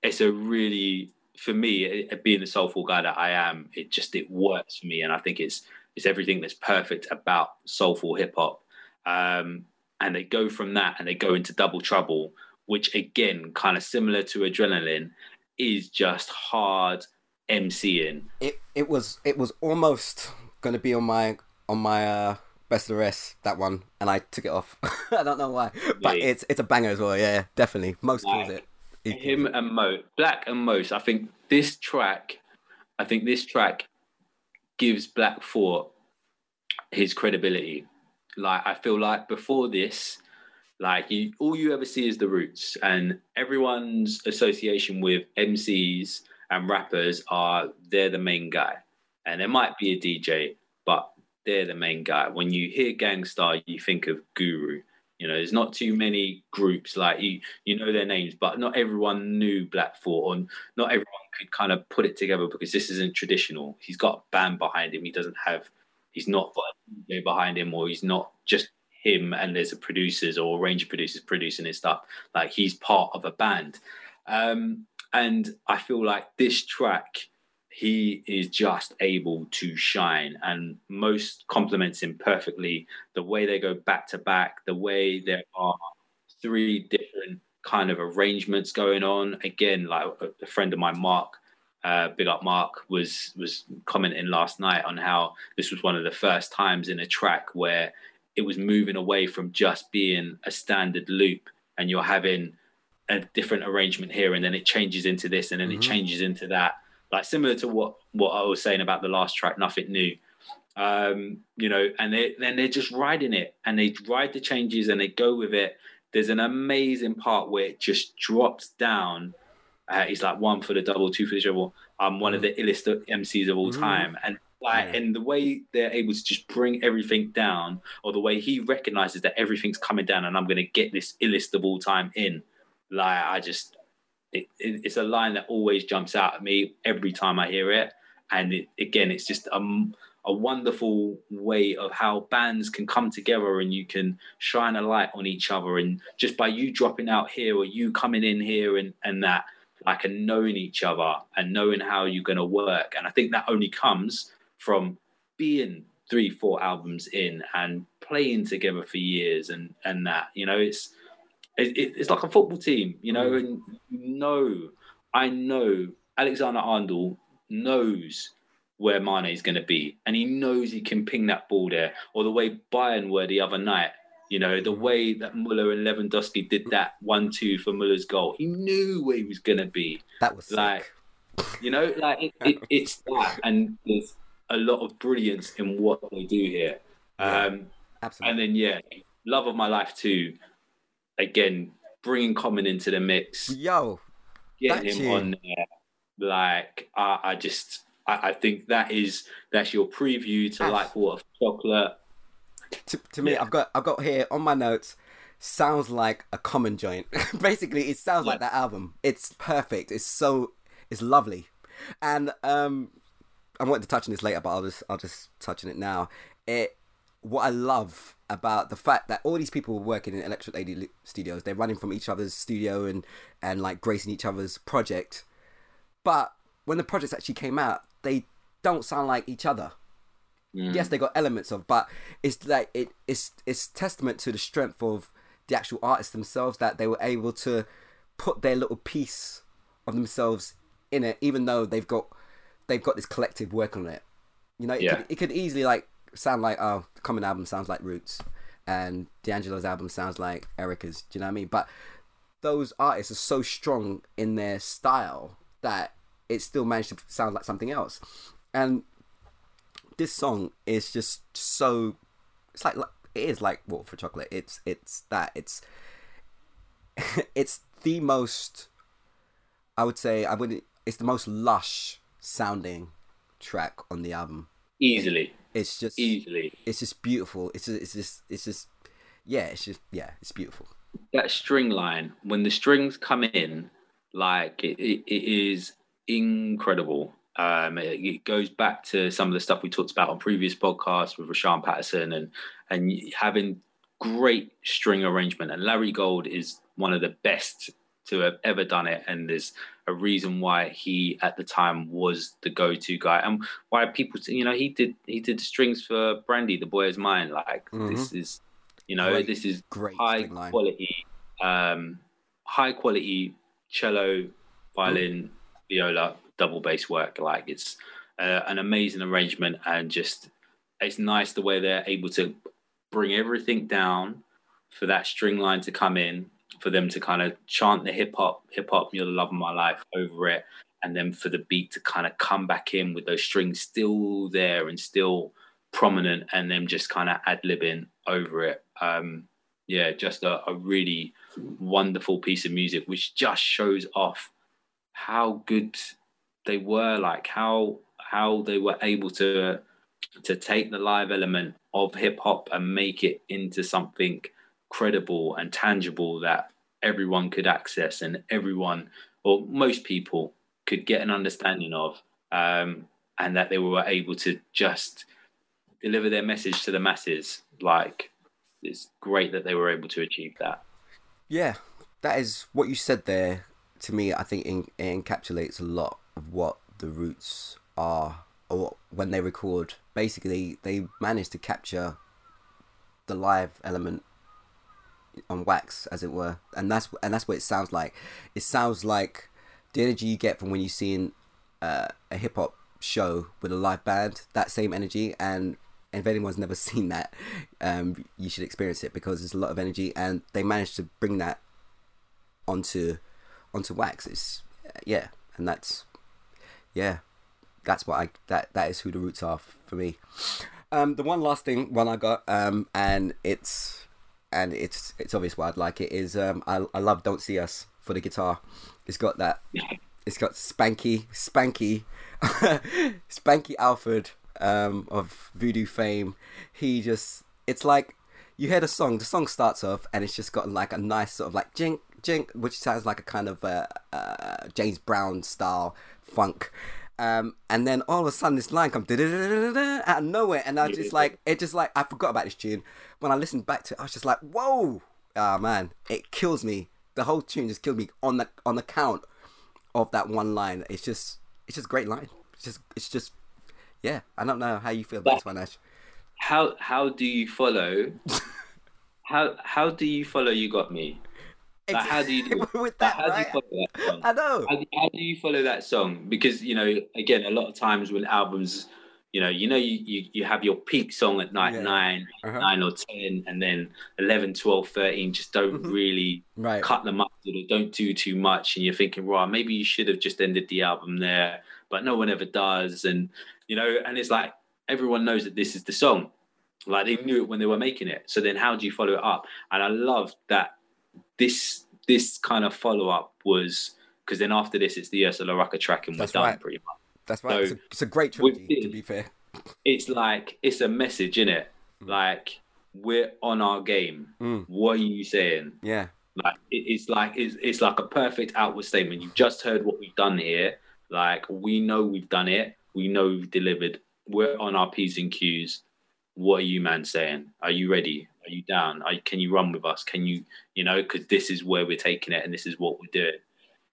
it's a really for me being the soulful guy that i am it just it works for me. And i think it's it's everything that's perfect about soulful hip-hop. Um, and they go from that and they go into double trouble which again kind of similar to adrenaline is just hard mcing it it was it was almost going to be on my on my uh best of the rest that one and i took it off. I don't know why but yeah. it's it's a banger as well yeah definitely. Mos kills it. Him and mo black and Mos i think this track i think this track gives black thought his credibility. Like I feel like before this, like you all you ever see is the roots and everyone's association with MCs and rappers are they're the main guy. And there might be a DJ, but they're the main guy. When you hear Gang Starr, you think of Guru. You know, there's not too many groups like you. You know their names, but not everyone knew Black Thought, or not everyone could kind of put it together because this isn't traditional. He's got a band behind him. He doesn't have he's not behind him or he's not just him and there's a producers or a range of producers producing his stuff. Like he's part of a band. Um, and I feel like this track, he is just able to shine and Mos complements him perfectly. The way they go back to back, the way there are three different kind of arrangements going on. Again, like a friend of mine, Mark, uh, big up Mark was was commenting last night on how this was one of the first times in a track where it was moving away from just being a standard loop and you're having a different arrangement here and then it changes into this and then mm-hmm. it changes into that like similar to what what I was saying about the last track nothing new Um, you know, and they then they're just riding it and they ride the changes and they go with it. There's an amazing part where it just drops down. Uh, he's like one for the double, two for the triple. I'm one of the illest MCs of all Mm. time, and like, Yeah. and the way they're able to just bring everything down, or the way he recognizes that everything's coming down, and I'm going to get this illest of all time in. Like, I just, it, it, it's a line that always jumps out at me every time I hear it, and it, again, it's just um, a wonderful way of how bands can come together and you can shine a light on each other, and just by you dropping out here or you coming in here and and that, like, and knowing each other and knowing how you're going to work, and I think that only comes from being three, four albums in and playing together for years and and that you know it's it, it- it's like a football team, you know, hmm. and you know, I know Alexander Arnold knows where Mane is going to be, and he knows he can ping that ball there, or the way Bayern were the other night. You know, the hmm. way that Muller and Lewandowski did that one-two for Muller's goal, he knew where he was going to be. That was sick. Like, you know, like it, it, it's that, and there's a lot of brilliance in what they do here. Yeah. Um, Absolutely. and then yeah, love of my life too. Again, bringing Common into the mix, Yo, getting him tune. on there. Like I, I just, I, I think that is that's your preview to like water for chocolate. to, to me, Yeah. I've got I've got here on my notes. Sounds like a common joint. Basically, it sounds like that album. It's perfect. It's so it's lovely, and um, I wanted to touch on this later, but I'll just I'll just touch on it now. It what I love about the fact that all these people were working in Electric Lady Studios, they're running from each other's studio and and like gracing each other's project, but when the projects actually came out, they don't sound like each other Mm. yes they got elements of but it's like it it's it's testament to the strength of the actual artists themselves that they were able to put their little piece of themselves in it even though they've got they've got this collective work on it you know it, Yeah. could, it could easily like sound like oh the common album sounds like roots and d'angelo's album sounds like erykah's do you know what i mean? But those artists are so strong in their style that it still managed to sound like something else. And this song is just so it's like, it is like water for chocolate. It's it's that it's it's the most i would say i wouldn't it's the most lush sounding track on the album Easily, it's just easily. it's just beautiful. It's just, it's just it's just yeah it's just yeah it's beautiful. That string line when the strings come in like it, it, it is incredible. Um it, it goes back to some of the stuff we talked about on previous podcasts with Rahsaan Patterson and and having great string arrangement. And Larry Gold is one of the best to have ever done it and there's a reason why he at the time was the go-to guy and why people you know he did he did the strings for Brandy the boy is mine like this is you know Great, this is great high quality, um, high quality cello, violin, viola, double bass work. Like it's uh, an amazing arrangement, and just it's nice the way they're able to bring everything down for that string line to come in, for them to kind of chant the hip hop, hip hop, you're the love of my life over it, and then for the beat to kind of come back in with those strings still there and still prominent, and then just kind of ad libbing over it. Um, yeah, just a, a really wonderful piece of music, which just shows off how good they were, like how how they were able to to take the live element of hip hop and make it into something credible and tangible that everyone could access and everyone or most people could get an understanding of, um, and that they were able to just deliver their message to the masses. Like it's great that they were able to achieve that. Yeah, that is what you said there. To me, I think in, it encapsulates a lot of what the Roots are, or when they record. Basically, they manage to capture the live element on wax, as it were, and that's and that's what it sounds like. It sounds like the energy you get from when you see uh, a hip hop show with a live band. That same energy, and if anyone's never seen that, um, you should experience it because there's a lot of energy, and they managed to bring that onto onto wax. It's yeah, and that's yeah, that's what I that that is who the roots are for me. Um, the one last thing, one I got, um, and it's and it's it's obvious why I'd like it is um, I I love "Don't See Us" for the guitar. It's got that. It's got Spanky, Spanky, Spanky Alford um, of Voodoo fame. He just, it's like you hear the song. The song starts off, and it's just got like a nice sort of like jink, jink, which sounds like a kind of uh, uh, James Brown style funk. Um, and then all of a sudden this line comes out of nowhere, and I just like it. Just like I forgot about this tune. When I listened back to it, I was just like, "Whoa, ah oh, man, it kills me." The whole tune just killed me on the on the count of that one line. It's just it's just great line. It's just it's just yeah. I don't know how you feel about this one, Ash. How how do you follow? how how do you follow? You got me. Like, how do you do, with that? How right? do you follow that song? I know. How, how do you follow that song? Because you know, again, a lot of times when albums, you know, you know, you you, you have your peak song at night Yeah. nine, Uh-huh. nine or ten, and then 11, 12, 13 just don't Mhm. really Right. cut them up. They don't do too much, and you're thinking, right, maybe you should have just ended the album there, but no one ever does, and you know, and it's like everyone knows that this is the song, like they knew it when they were making it. So then, how do you follow it up? And I love that this this kind of follow up was because then after this, it's the Ursula Rucker track, and we're That's done right. pretty much. That's right. So, it's, a, it's a great trilogy, to be fair. It's like it's a message in it, Mm. like we're on our game. Mm. What are you saying? Yeah. Like it, it's like it's, it's like a perfect outward statement. You've just heard what we've done here. Like we know we've done it. We know we've delivered. We're on our p's and q's. What are you, man, saying? Are you ready? Are you down? Are, can you run with us? Can you, you know, because this is where we're taking it and this is what we're doing.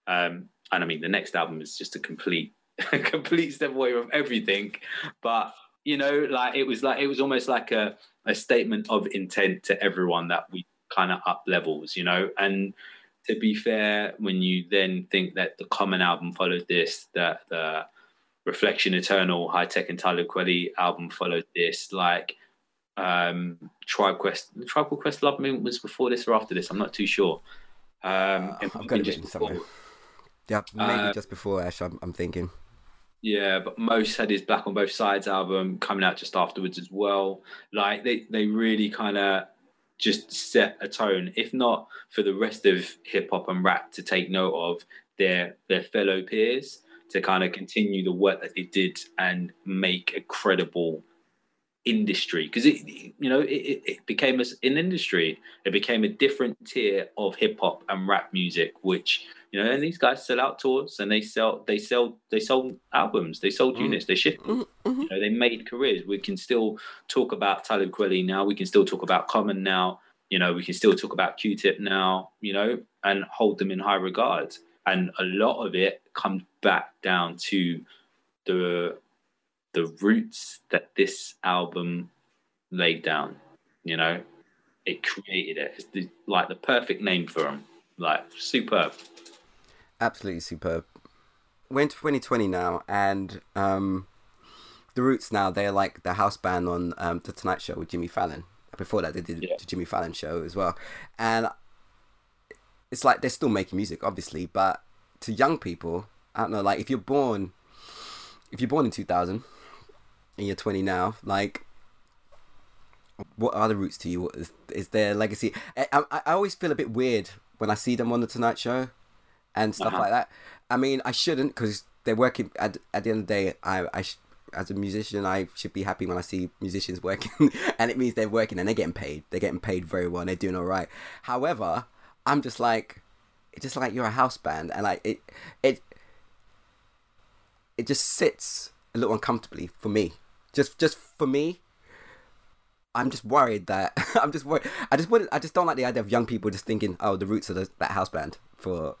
Um, and I mean, the next album is just a complete, a complete step away from everything. But you know, like it was like it was almost like a a statement of intent to everyone that we kind of up levels, you know. And to be fair, when you then think that the Common album followed this, that the Reflection Eternal, Hi-Tek and Talib Kweli album followed this, like um Tribe Quest, Tribal Quest Love Movement was before this or after this. I'm not too sure. Um, Uh, I've got it just written somewhere. before. Yeah, maybe Uh, just before Ash. I'm, I'm thinking. Yeah, but Mos had his Black on Both Sides album coming out just afterwards as well. Like they, they really kind of just set a tone, if not for the rest of hip hop and rap to take note of their their fellow peers to kind of continue the work that they did and make a credible industry because it you know it, it became a, an industry. It became a different tier of hip hop and rap music which you know and these guys sell out tours and they sell they sell they sold albums they sold Mm. units they shifted Mhm, mhm. you know they made careers. We can still talk about Talib Kweli now. We can still talk about Common now. You know we can still talk about Q-Tip now you know and hold them in high regard. And a lot of it comes back down to the the roots that this album laid down you know it created it it's the, like the perfect name for them like superb Absolutely superb. We're in 2020 now, and um, the Roots now they're like the house band on um, the Tonight Show with Jimmy Fallon. Before that, they did Yeah. the Jimmy Fallon show as well, and it's like they're still making music, obviously, but to young people, I don't know. Like if you're born, if you're born in 2000 and you're 20 now, like what are the roots to you? What is, is their legacy? I, I, I always feel a bit weird when I see them on the Tonight Show and stuff Uh-huh. like that. I mean, I shouldn't because they're working. At, at the end of the day, I, I sh- as a musician, I should be happy when I see musicians working, and it means they're working and they're getting paid. They're getting paid very well. and They're doing all right. However, I'm just like, it's just like you're a house band, and like it, it, it just sits a little uncomfortably for me. Just, just for me, I'm just worried that I'm just worried. I just wouldn't. I just don't like the idea of young people just thinking, "Oh, the roots of the, that house band for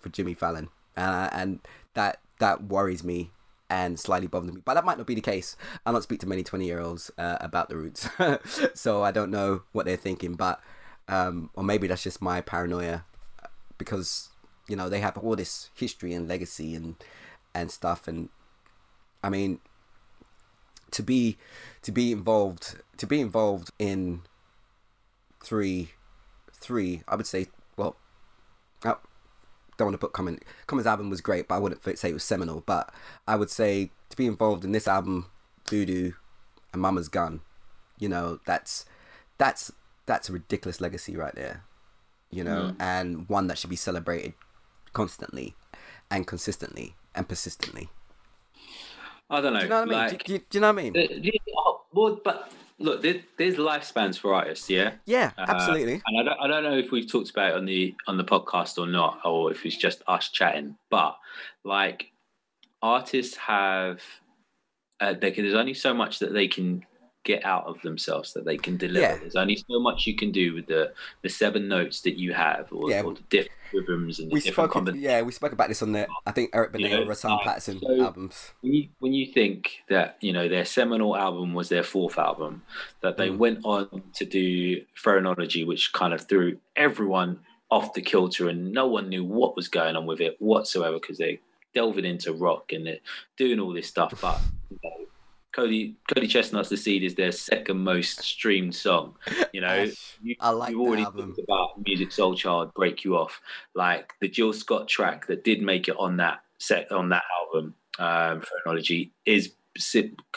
for Jimmy Fallon," uh, and that that worries me and slightly bothers me. But that might not be the case. I don't speak to many twenty year olds uh, about the roots, so I don't know what they're thinking. But um, or maybe that's just my paranoia because you know they have all this history and legacy and and stuff and I mean to be to be involved to be involved in three three I would say well I don't want to put Common Common's album was great but I wouldn't say it was seminal but I would say to be involved in this album Voodoo and Mama's Gun, you know, that's that's that's a ridiculous legacy right there, you know, Mm. and one that should be celebrated constantly and consistently and persistently. I don't know. Do you know what I mean? like, do, do- do you know what I mean? you- oh, well, but look, there, there's lifespans for artists, yeah. Yeah, Uh, absolutely. And I don't, I don't know if we've talked about it on the on the podcast or not, or if it's just us chatting. But like, artists have, uh, they can, there's only so much that they can get out of themselves that they can deliver. Yeah. There's only so much you can do with the the seven notes that you have, or, Yeah. or the different rhythms and the we different spoke, combinations. yeah, we spoke about this on the I think Eric Benet or Rahsaan Patterson so- albums. when you, when you think that you know their seminal album was their fourth album, that they Mm. went on to do Phrenology, which kind of threw everyone off the kilter, and no one knew what was going on with it whatsoever because they delving into rock and they're doing all this stuff. But Cody Cody ChesnuTT's "The Seed" is their second most streamed song. You know, you, I like you've already album. talked about Musiq Soulchild, Break You Off, like the Jill Scott track that did make it on that set on that album, um, Phrenology, is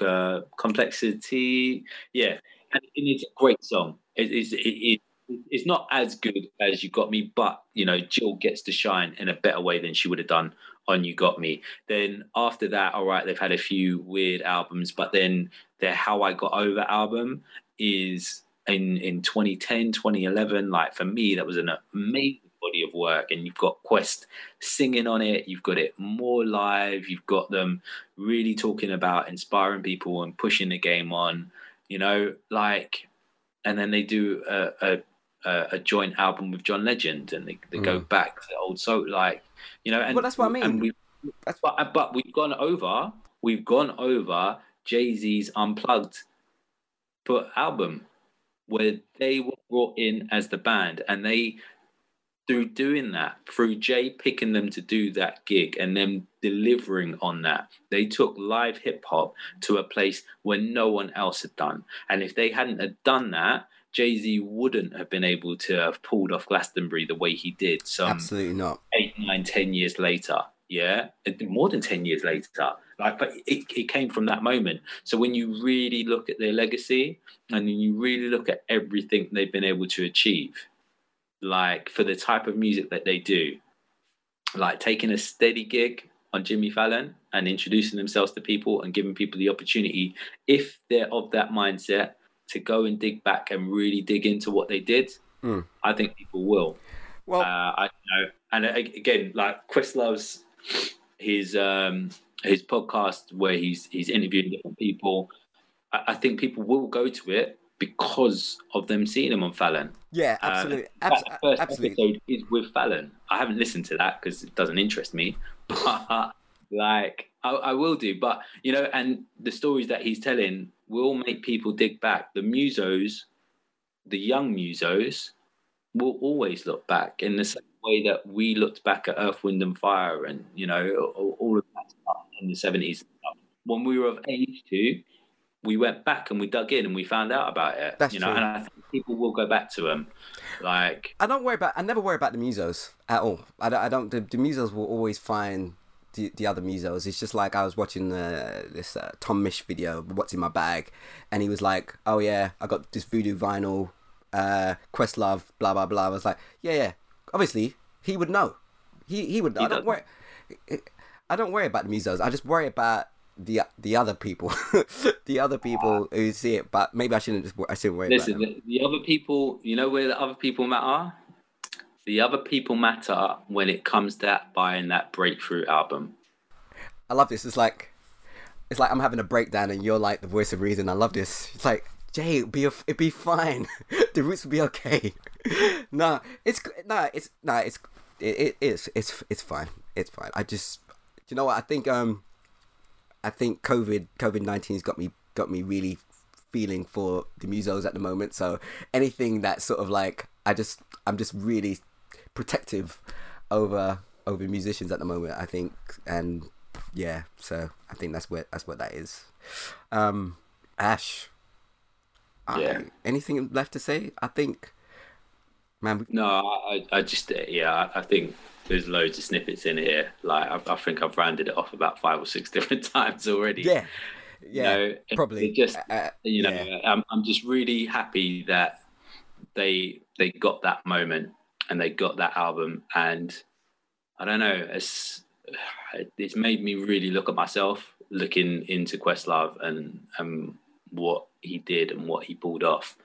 uh, complexity. Yeah, and it's a great song. It is. It, it, it's not as good as You Got Me, but you know Jill gets to shine in a better way than she would have done on You Got Me. Then after that, all right, they've had a few weird albums, but then their How I Got Over album is in in 2010 2011 like for me that was an amazing body of work and you've got quest singing on it you've got it more live you've got them really talking about inspiring people and pushing the game on you know like and then they do a a, a, joint album with john legend and they, they go mm. back to the old so like you know and Well, that's what I mean. and we That's but, uh, but we've gone over we've gone over jay-z's unplugged put album where they were brought in as the band and they through doing that through jay picking them to do that gig and them delivering on that they took live hip hop to a place where no one else had done and if they hadn't done that jay-z wouldn't have been able to have pulled off glastonbury the way he did So Absolutely not. eight, nine, ten years later. Yeah, more than ten years later. Like, but it, it came from that moment. So when you really look at their legacy and you really look at everything they've been able to achieve, like for the type of music that they do, like taking a steady gig on Jimmy Fallon and introducing themselves to people and giving people the opportunity, if they're of that mindset, to go and dig back and really dig into what they did, Mm. I think people will. Well, Uh, I you know, and again, like Questlove's his um his podcast where he's he's interviewing different people. I, I think people will go to it because of them seeing him on Fallon. yeah, Uh, absolutely, in abs- first absolutely. episode is with Fallon. I haven't listened to that because it doesn't interest me, but like I, I will do. But you know, and the stories that he's telling will make people dig back. The musos, the young musos, will always look back in the same way that we looked back at Earth, Wind, and Fire, and you know all, of that stuff in the seventies. When we were of age too, we went back and we dug in and we found out about it. That's you know, true. and I think people will go back to them. Like, I don't worry about. I never worry about the musos at all. I don't. I don't the, the musos will always find the, the other musos. It's just like I was watching uh, this uh, Tom Misch video, "What's in My Bag," and he was like, "Oh yeah, I got this Voodoo vinyl, uh, Questlove, blah blah blah." I was like, "Yeah, yeah." Obviously, he would know. He he would. Know. He I don't worry. I don't worry about the musos. I just worry about the the other people, the other people who see it. But maybe I shouldn't just. I shouldn't worry listen, about the, the other people, you know where the other people matter? The other people matter when it comes to buying that breakthrough album. I love this. It's like, it's like I'm having a breakdown, and you're like the voice of reason. I love this. It's like Jay, it'd be it'd be fine. the roots will be okay. no, it's no, it's no, it's it, it is it's it's fine. It's fine. I just, you know what? I think um, I think COVID COVID nineteen's got me got me really feeling for the musos at the moment. So anything that's sort of like I just I'm just really protective over over musicians at the moment. I think and yeah, so I think that's what that's what that is. Um, Ash. I- Yeah. anything left to say? I think, man. We, No, I, I just, yeah, I- I think there's loads of snippets in here. Like, I, I think I've rounded it off about five or six different times already. yeah, Yeah, you know, probably. Just Uh, you know, yeah. I'm I'm just really happy that they they got that moment and they got that album, and I don't know, it's it's made me really look at myself, looking into Questlove and and what he did and what he pulled off.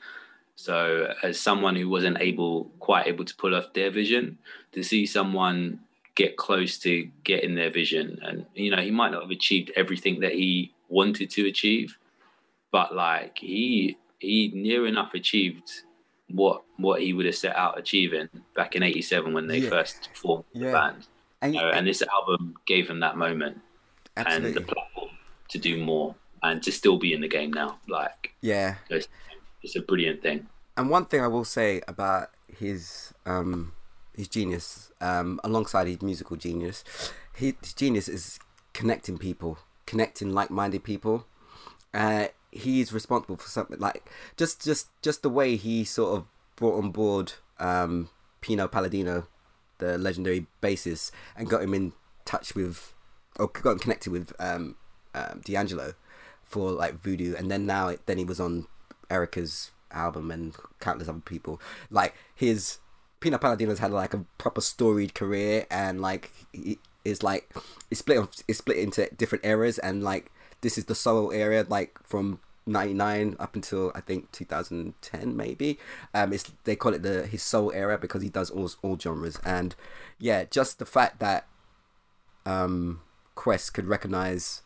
So, as someone who wasn't able, quite able to pull off their vision, to see someone get close to getting their vision, and you know, he might not have achieved everything that he wanted to achieve, but like he he near enough achieved what what he would have set out achieving back in '87 when they Yeah. first formed Yeah. the band. and, You know, and this album gave him that moment and the platform to do more and to still be in the game now. Like yeah. it's, it's a brilliant thing. And one thing I will say about his um his genius, um, alongside his musical genius, his, his genius is connecting people, connecting like-minded people. Uh, he's responsible for something like just just just the way he sort of brought on board um, Pino Palladino, the legendary bassist, and got him in touch with, or got him connected with um, um, D'Angelo for like Voodoo, and then now then he was on Erykah's album and countless other people. Like his Pino Palladino's had like a proper storied career, and like he is like it's split it's split into different eras, and like this is the soul area, like from. 99 up until I think 2010 maybe. Um it's they call it the his soul era because he does all all genres. And yeah just the fact that um Quest could recognize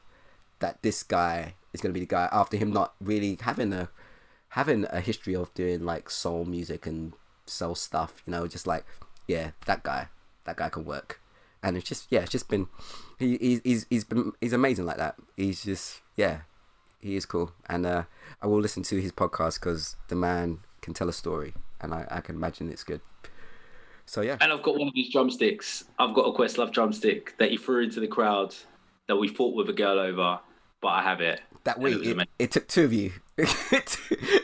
that this guy is going to be the guy after him not really having a having a history of doing like soul music and soul stuff you know just like yeah that guy. That guy can work and it's just yeah it's just been he he's he's, he's been he's amazing like that he's just yeah he is cool and uh i will listen to his podcast because the man can tell a story and i i can imagine it's good so yeah And I've got one of his drumsticks. I've got a Questlove drumstick that he threw into the crowd that we fought with a girl over, but I have it. that way it it, it took two of you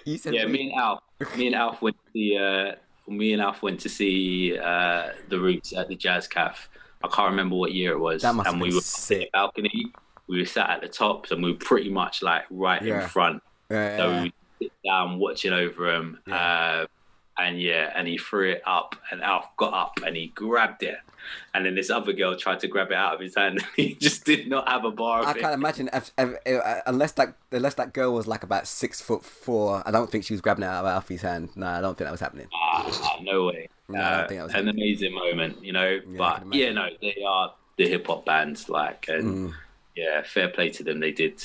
you said Yeah, we. me and Alf. Me and Alf went to see. Uh, me and Alf went to see uh, the Roots at the Jazz Cafe. I can't remember what year it was. That must and we were sick. on the balcony. We were sat at the top, and we were pretty much like right Yeah. in front. Yeah, So yeah. we sit down watching over him. Uh, and yeah, and he threw it up, and Alf got up and he grabbed it. And then this other girl tried to grab it out of his hand. he just did not have a bar of I can't imagine if, if, if, uh, unless that unless that girl was like about six foot four. I don't think she was grabbing it out of Alfie's hand. No, I don't think that was happening. Ah, no way. No, I don't Uh, think that was an amazing moment, you know. I but yeah, no, they are the hip hop bands, like, and Mm. yeah, fair play to them. They did,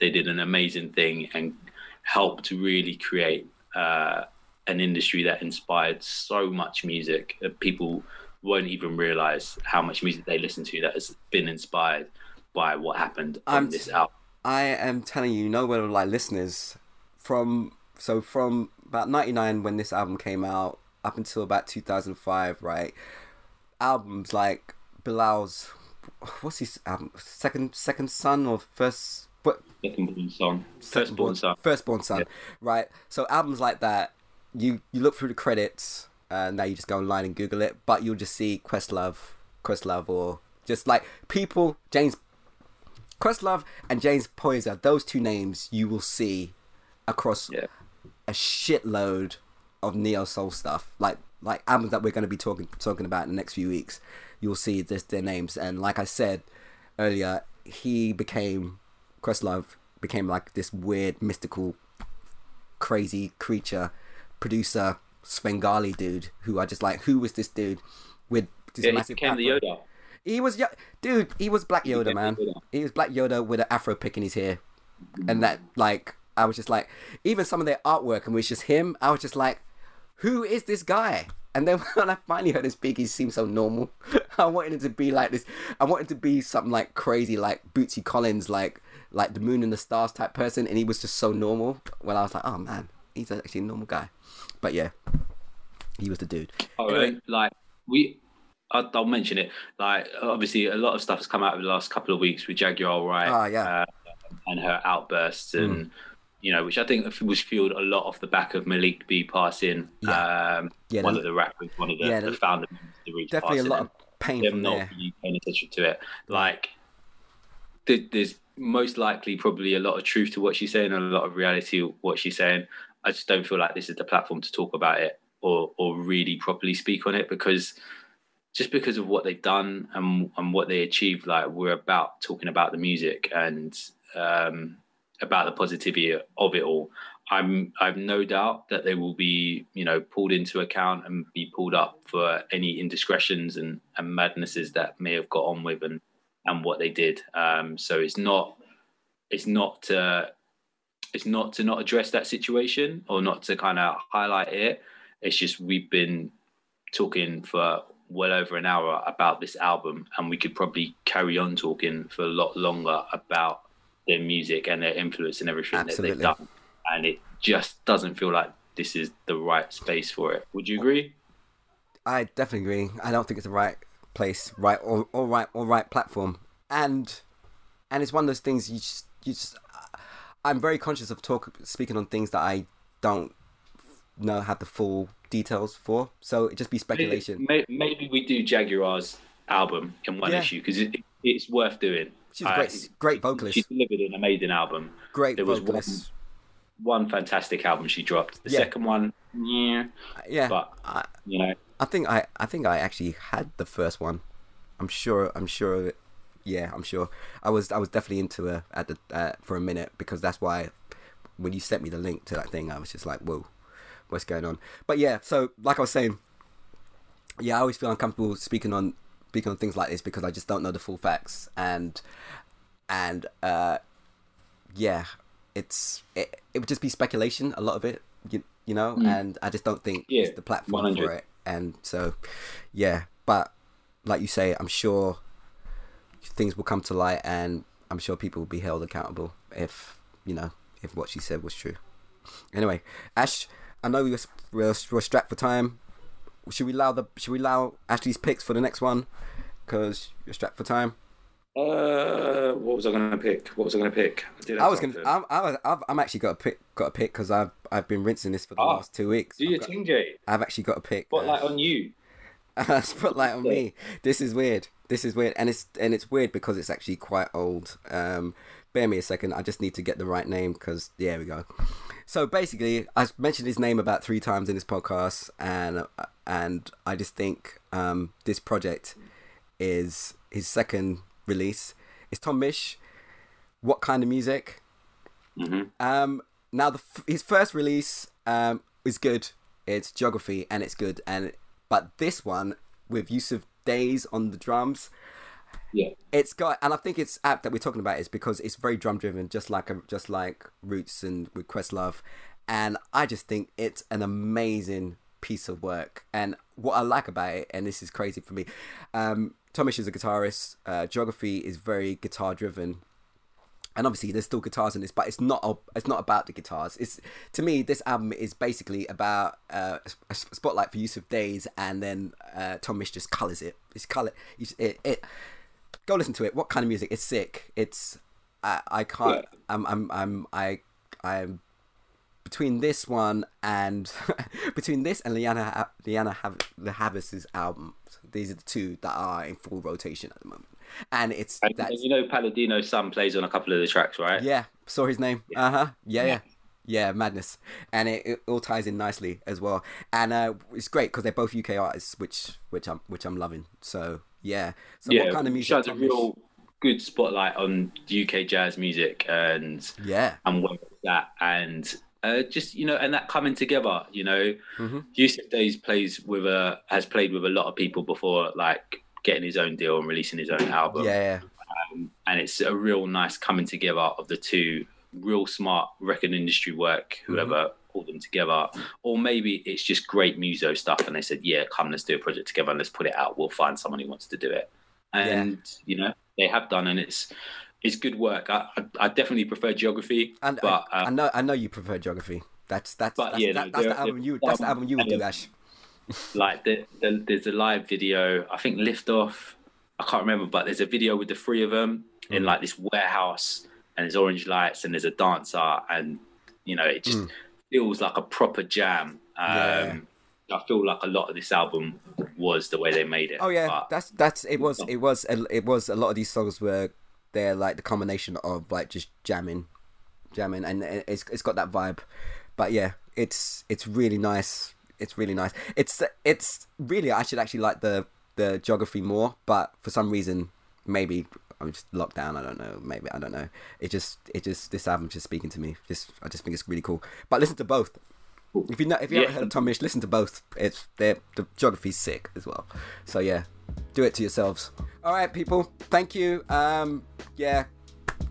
they did an amazing thing and helped to really create uh, an industry that inspired so much music that people won't even realize how much music they listen to that has been inspired by what happened on I'm- this album. I am telling you, no one like listeners from so from about ninety nine when this album came out up until about two thousand five, right? Albums like Bilal's what's his album second second son or first what Second born song, first born song. Firstborn son, right? So albums like that, you you look through the credits, uh, now you just go online and Google it, but you'll just see Questlove, Questlove, or just like people, James Questlove and James Poyser. Those two names you will see across Yeah. a shitload of neo soul stuff, like like albums that we're going to be talking talking about in the next few weeks. You'll see this their names, and like I said earlier, he became Questlove became like this weird mystical, crazy creature, producer, Svengali dude who I just like. Who was this dude with this Yeah, he massive became the? Yoda. He was dude. He was Black Yoda, man. Yoda. He was Black Yoda with an afro pick in his hair, and that like I was just like, even some of their artwork and it was just him. I was just like, who is this guy? And then when I finally heard him speak, he seemed so normal. I wanted him to be like this. I wanted to be something like crazy, like Bootsy Collins, like like the Moon and the Stars type person, and he was just so normal. Well, I was like, oh man, he's actually a normal guy. But yeah, he was the dude. Oh, Anyway. and, like we, I'll, I'll mention it. Like obviously, a lot of stuff has come out over the last couple of weeks with Jaguar Wright? Ah, yeah. uh, and her outbursts, and you know, which I think was fueled a lot off the back of Malik B passing. Yeah. Um, Yeah, one of the rappers, one of the, yeah, the the- founder members of the Definitely a lot of pain them from not there. really paying attention to it. Like there- there's most likely probably a lot of truth to what she's saying and a lot of reality what she's saying. I just don't feel like this is the platform to talk about it or or really properly speak on it because just because of what they've done and and what they achieved, like we're about talking about the music and um, about the positivity of it all. I'm I've no doubt that they will be you know pulled into account and be pulled up for any indiscretions and, and madnesses that may have got on with and and what they did. Um, so it's not it's not to it's not to not address that situation or not to kind of highlight it. It's just we've been talking for well over an hour about this album, and we could probably carry on talking for a lot longer about their music and their influence and everything Absolutely. that they've done. And it just doesn't feel like this is the right space for it. Would you agree? I definitely agree. I don't think it's the right place, right or, or right or right platform. And and it's one of those things you just you just I'm very conscious of talk speaking on things that I don't know have the full details for. So it just be speculation. Maybe, maybe we do Jaguar's album in one Yeah. issue because it, it's worth doing. She's a great, great vocalist, She delivered an amazing album. great there was vocalist. One fantastic album she dropped. The Yeah. second one, yeah, Yeah, but I, you know, I think I I think I actually had the first one. I'm sure. I'm sure. Yeah, I'm sure. I was I was definitely into her at the uh, for a minute because that's why when you sent me the link to that thing, I was just like, whoa, what's going on? But yeah, so like I was saying, yeah, I always feel uncomfortable speaking on speaking on things like this because I just don't know the full facts and and uh, yeah, it's it, it would just be speculation a lot of it, you, you know, and I just don't think Yeah, it's the platform 100. for it. And so, yeah, but like you say, I'm sure things will come to light, and I'm sure people will be held accountable if you know if what she said was true. Anyway, Ash, I know we're, we're, we're strapped for time. Should we allow the should we allow Ashley's picks for the next one? Because you're strapped for time. uh, what was I going to pick? What was I going to pick? did I was gonna. I'm, I was, I've, I'm actually got a pick. Got a pick because I've I've been rinsing this for the Ah, last two weeks. Do I've, your got- thing, Jay. I've actually got a pick. Spotlight on you. Uh, spotlight on me. This is weird. This is weird, and it's and it's weird because it's actually quite old. Um, bear me a second. I just need to get the right name because there we go. So basically, I've mentioned his name about three times in this podcast, and and I just think um, this project is his second release. It's Tom Misch. What kind of music? Mhm. Um, now the f- his first release um is good. It's geography and it's good. And but this one with use of days on the drums, Yeah. it's got and I think it's apt that we're talking about is because it's very drum driven, just like a, just like Roots and with Questlove, and I just think it's an amazing piece of work. And what I like about it, and this is crazy for me, um, Thomas is a guitarist. Uh, Geography is very guitar driven and obviously there's still guitars in this, but it's not a, it's not about the guitars. It's to me this album is basically about uh, a spotlight for Yussef Dayes, and then uh, Tom Misch just colors it. It's color. It's, it, it go listen to it. What kind of music? It's sick. It's I I can't. I'm I'm I'm I I'm between this one and between this and Liana Ha- Liana Hav- Havas's album. These are the two that are in full rotation at the moment, and it's And, that's and you know, Palladino's son plays on a couple of the tracks, right? yeah, saw his name. Uh huh. Yeah, yeah, yeah. Madness, and it, it all ties in nicely as well. And uh, it's great because they're both UK artists, which which I'm which I'm loving. So yeah. So yeah. what kind of music? Shines a real good spotlight on UK jazz music and Yeah. and where it's at and uh, just you know and that coming together you know. Mhm. Yussef Dayes plays with a has played with a lot of people before like getting his own deal and releasing his own album. Yeah. and it's a real nice coming together of the two real smart record industry work whoever pulled them together. Or maybe it's just great muso stuff and they said yeah come let's do a project together and let's put it out. We'll find someone who wants to do it. And you know they have done and it's it's good work i i, I definitely prefer geography And but I, uh, I know I know you prefer geography. That's that's that's, yeah, that, no, that's the album you that's the album you would do, um, Ash. like the, the, there's a live video i think lift off i can't remember but there's a video with the three of them in Mm. like this warehouse and there's orange lights and there's a dancer and you know it just Mm. feels like a proper jam um Yeah. i feel like a lot of this album was the way they made it Oh yeah, that's that's it was it was a, it was a lot of these songs were they're like the combination of like just jamming, jamming, and it's it's got that vibe. But yeah, it's it's really nice. It's really nice. It's it's really I should actually like the the geography more, but for some reason maybe I'm just locked down. I don't know. Maybe I don't know. It just it just this album just speaking to me. Just I just think it's really cool. But listen to both. If you know, if you yeah. haven't heard of Tom Misch, listen to both. It's the geography's sick as well. So yeah, do it to yourselves. All right, people. Thank you. Um, yeah,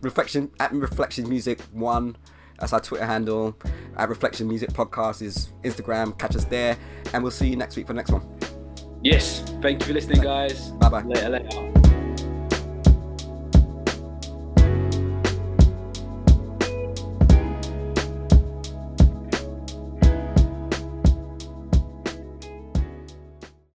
reflection at reflection music one. That's our Twitter handle. At Reflection Music Podcast is Instagram. Catch us there, and we'll see you next week for the next one. Yes. Thank you for listening, guys. Bye bye. Later, later.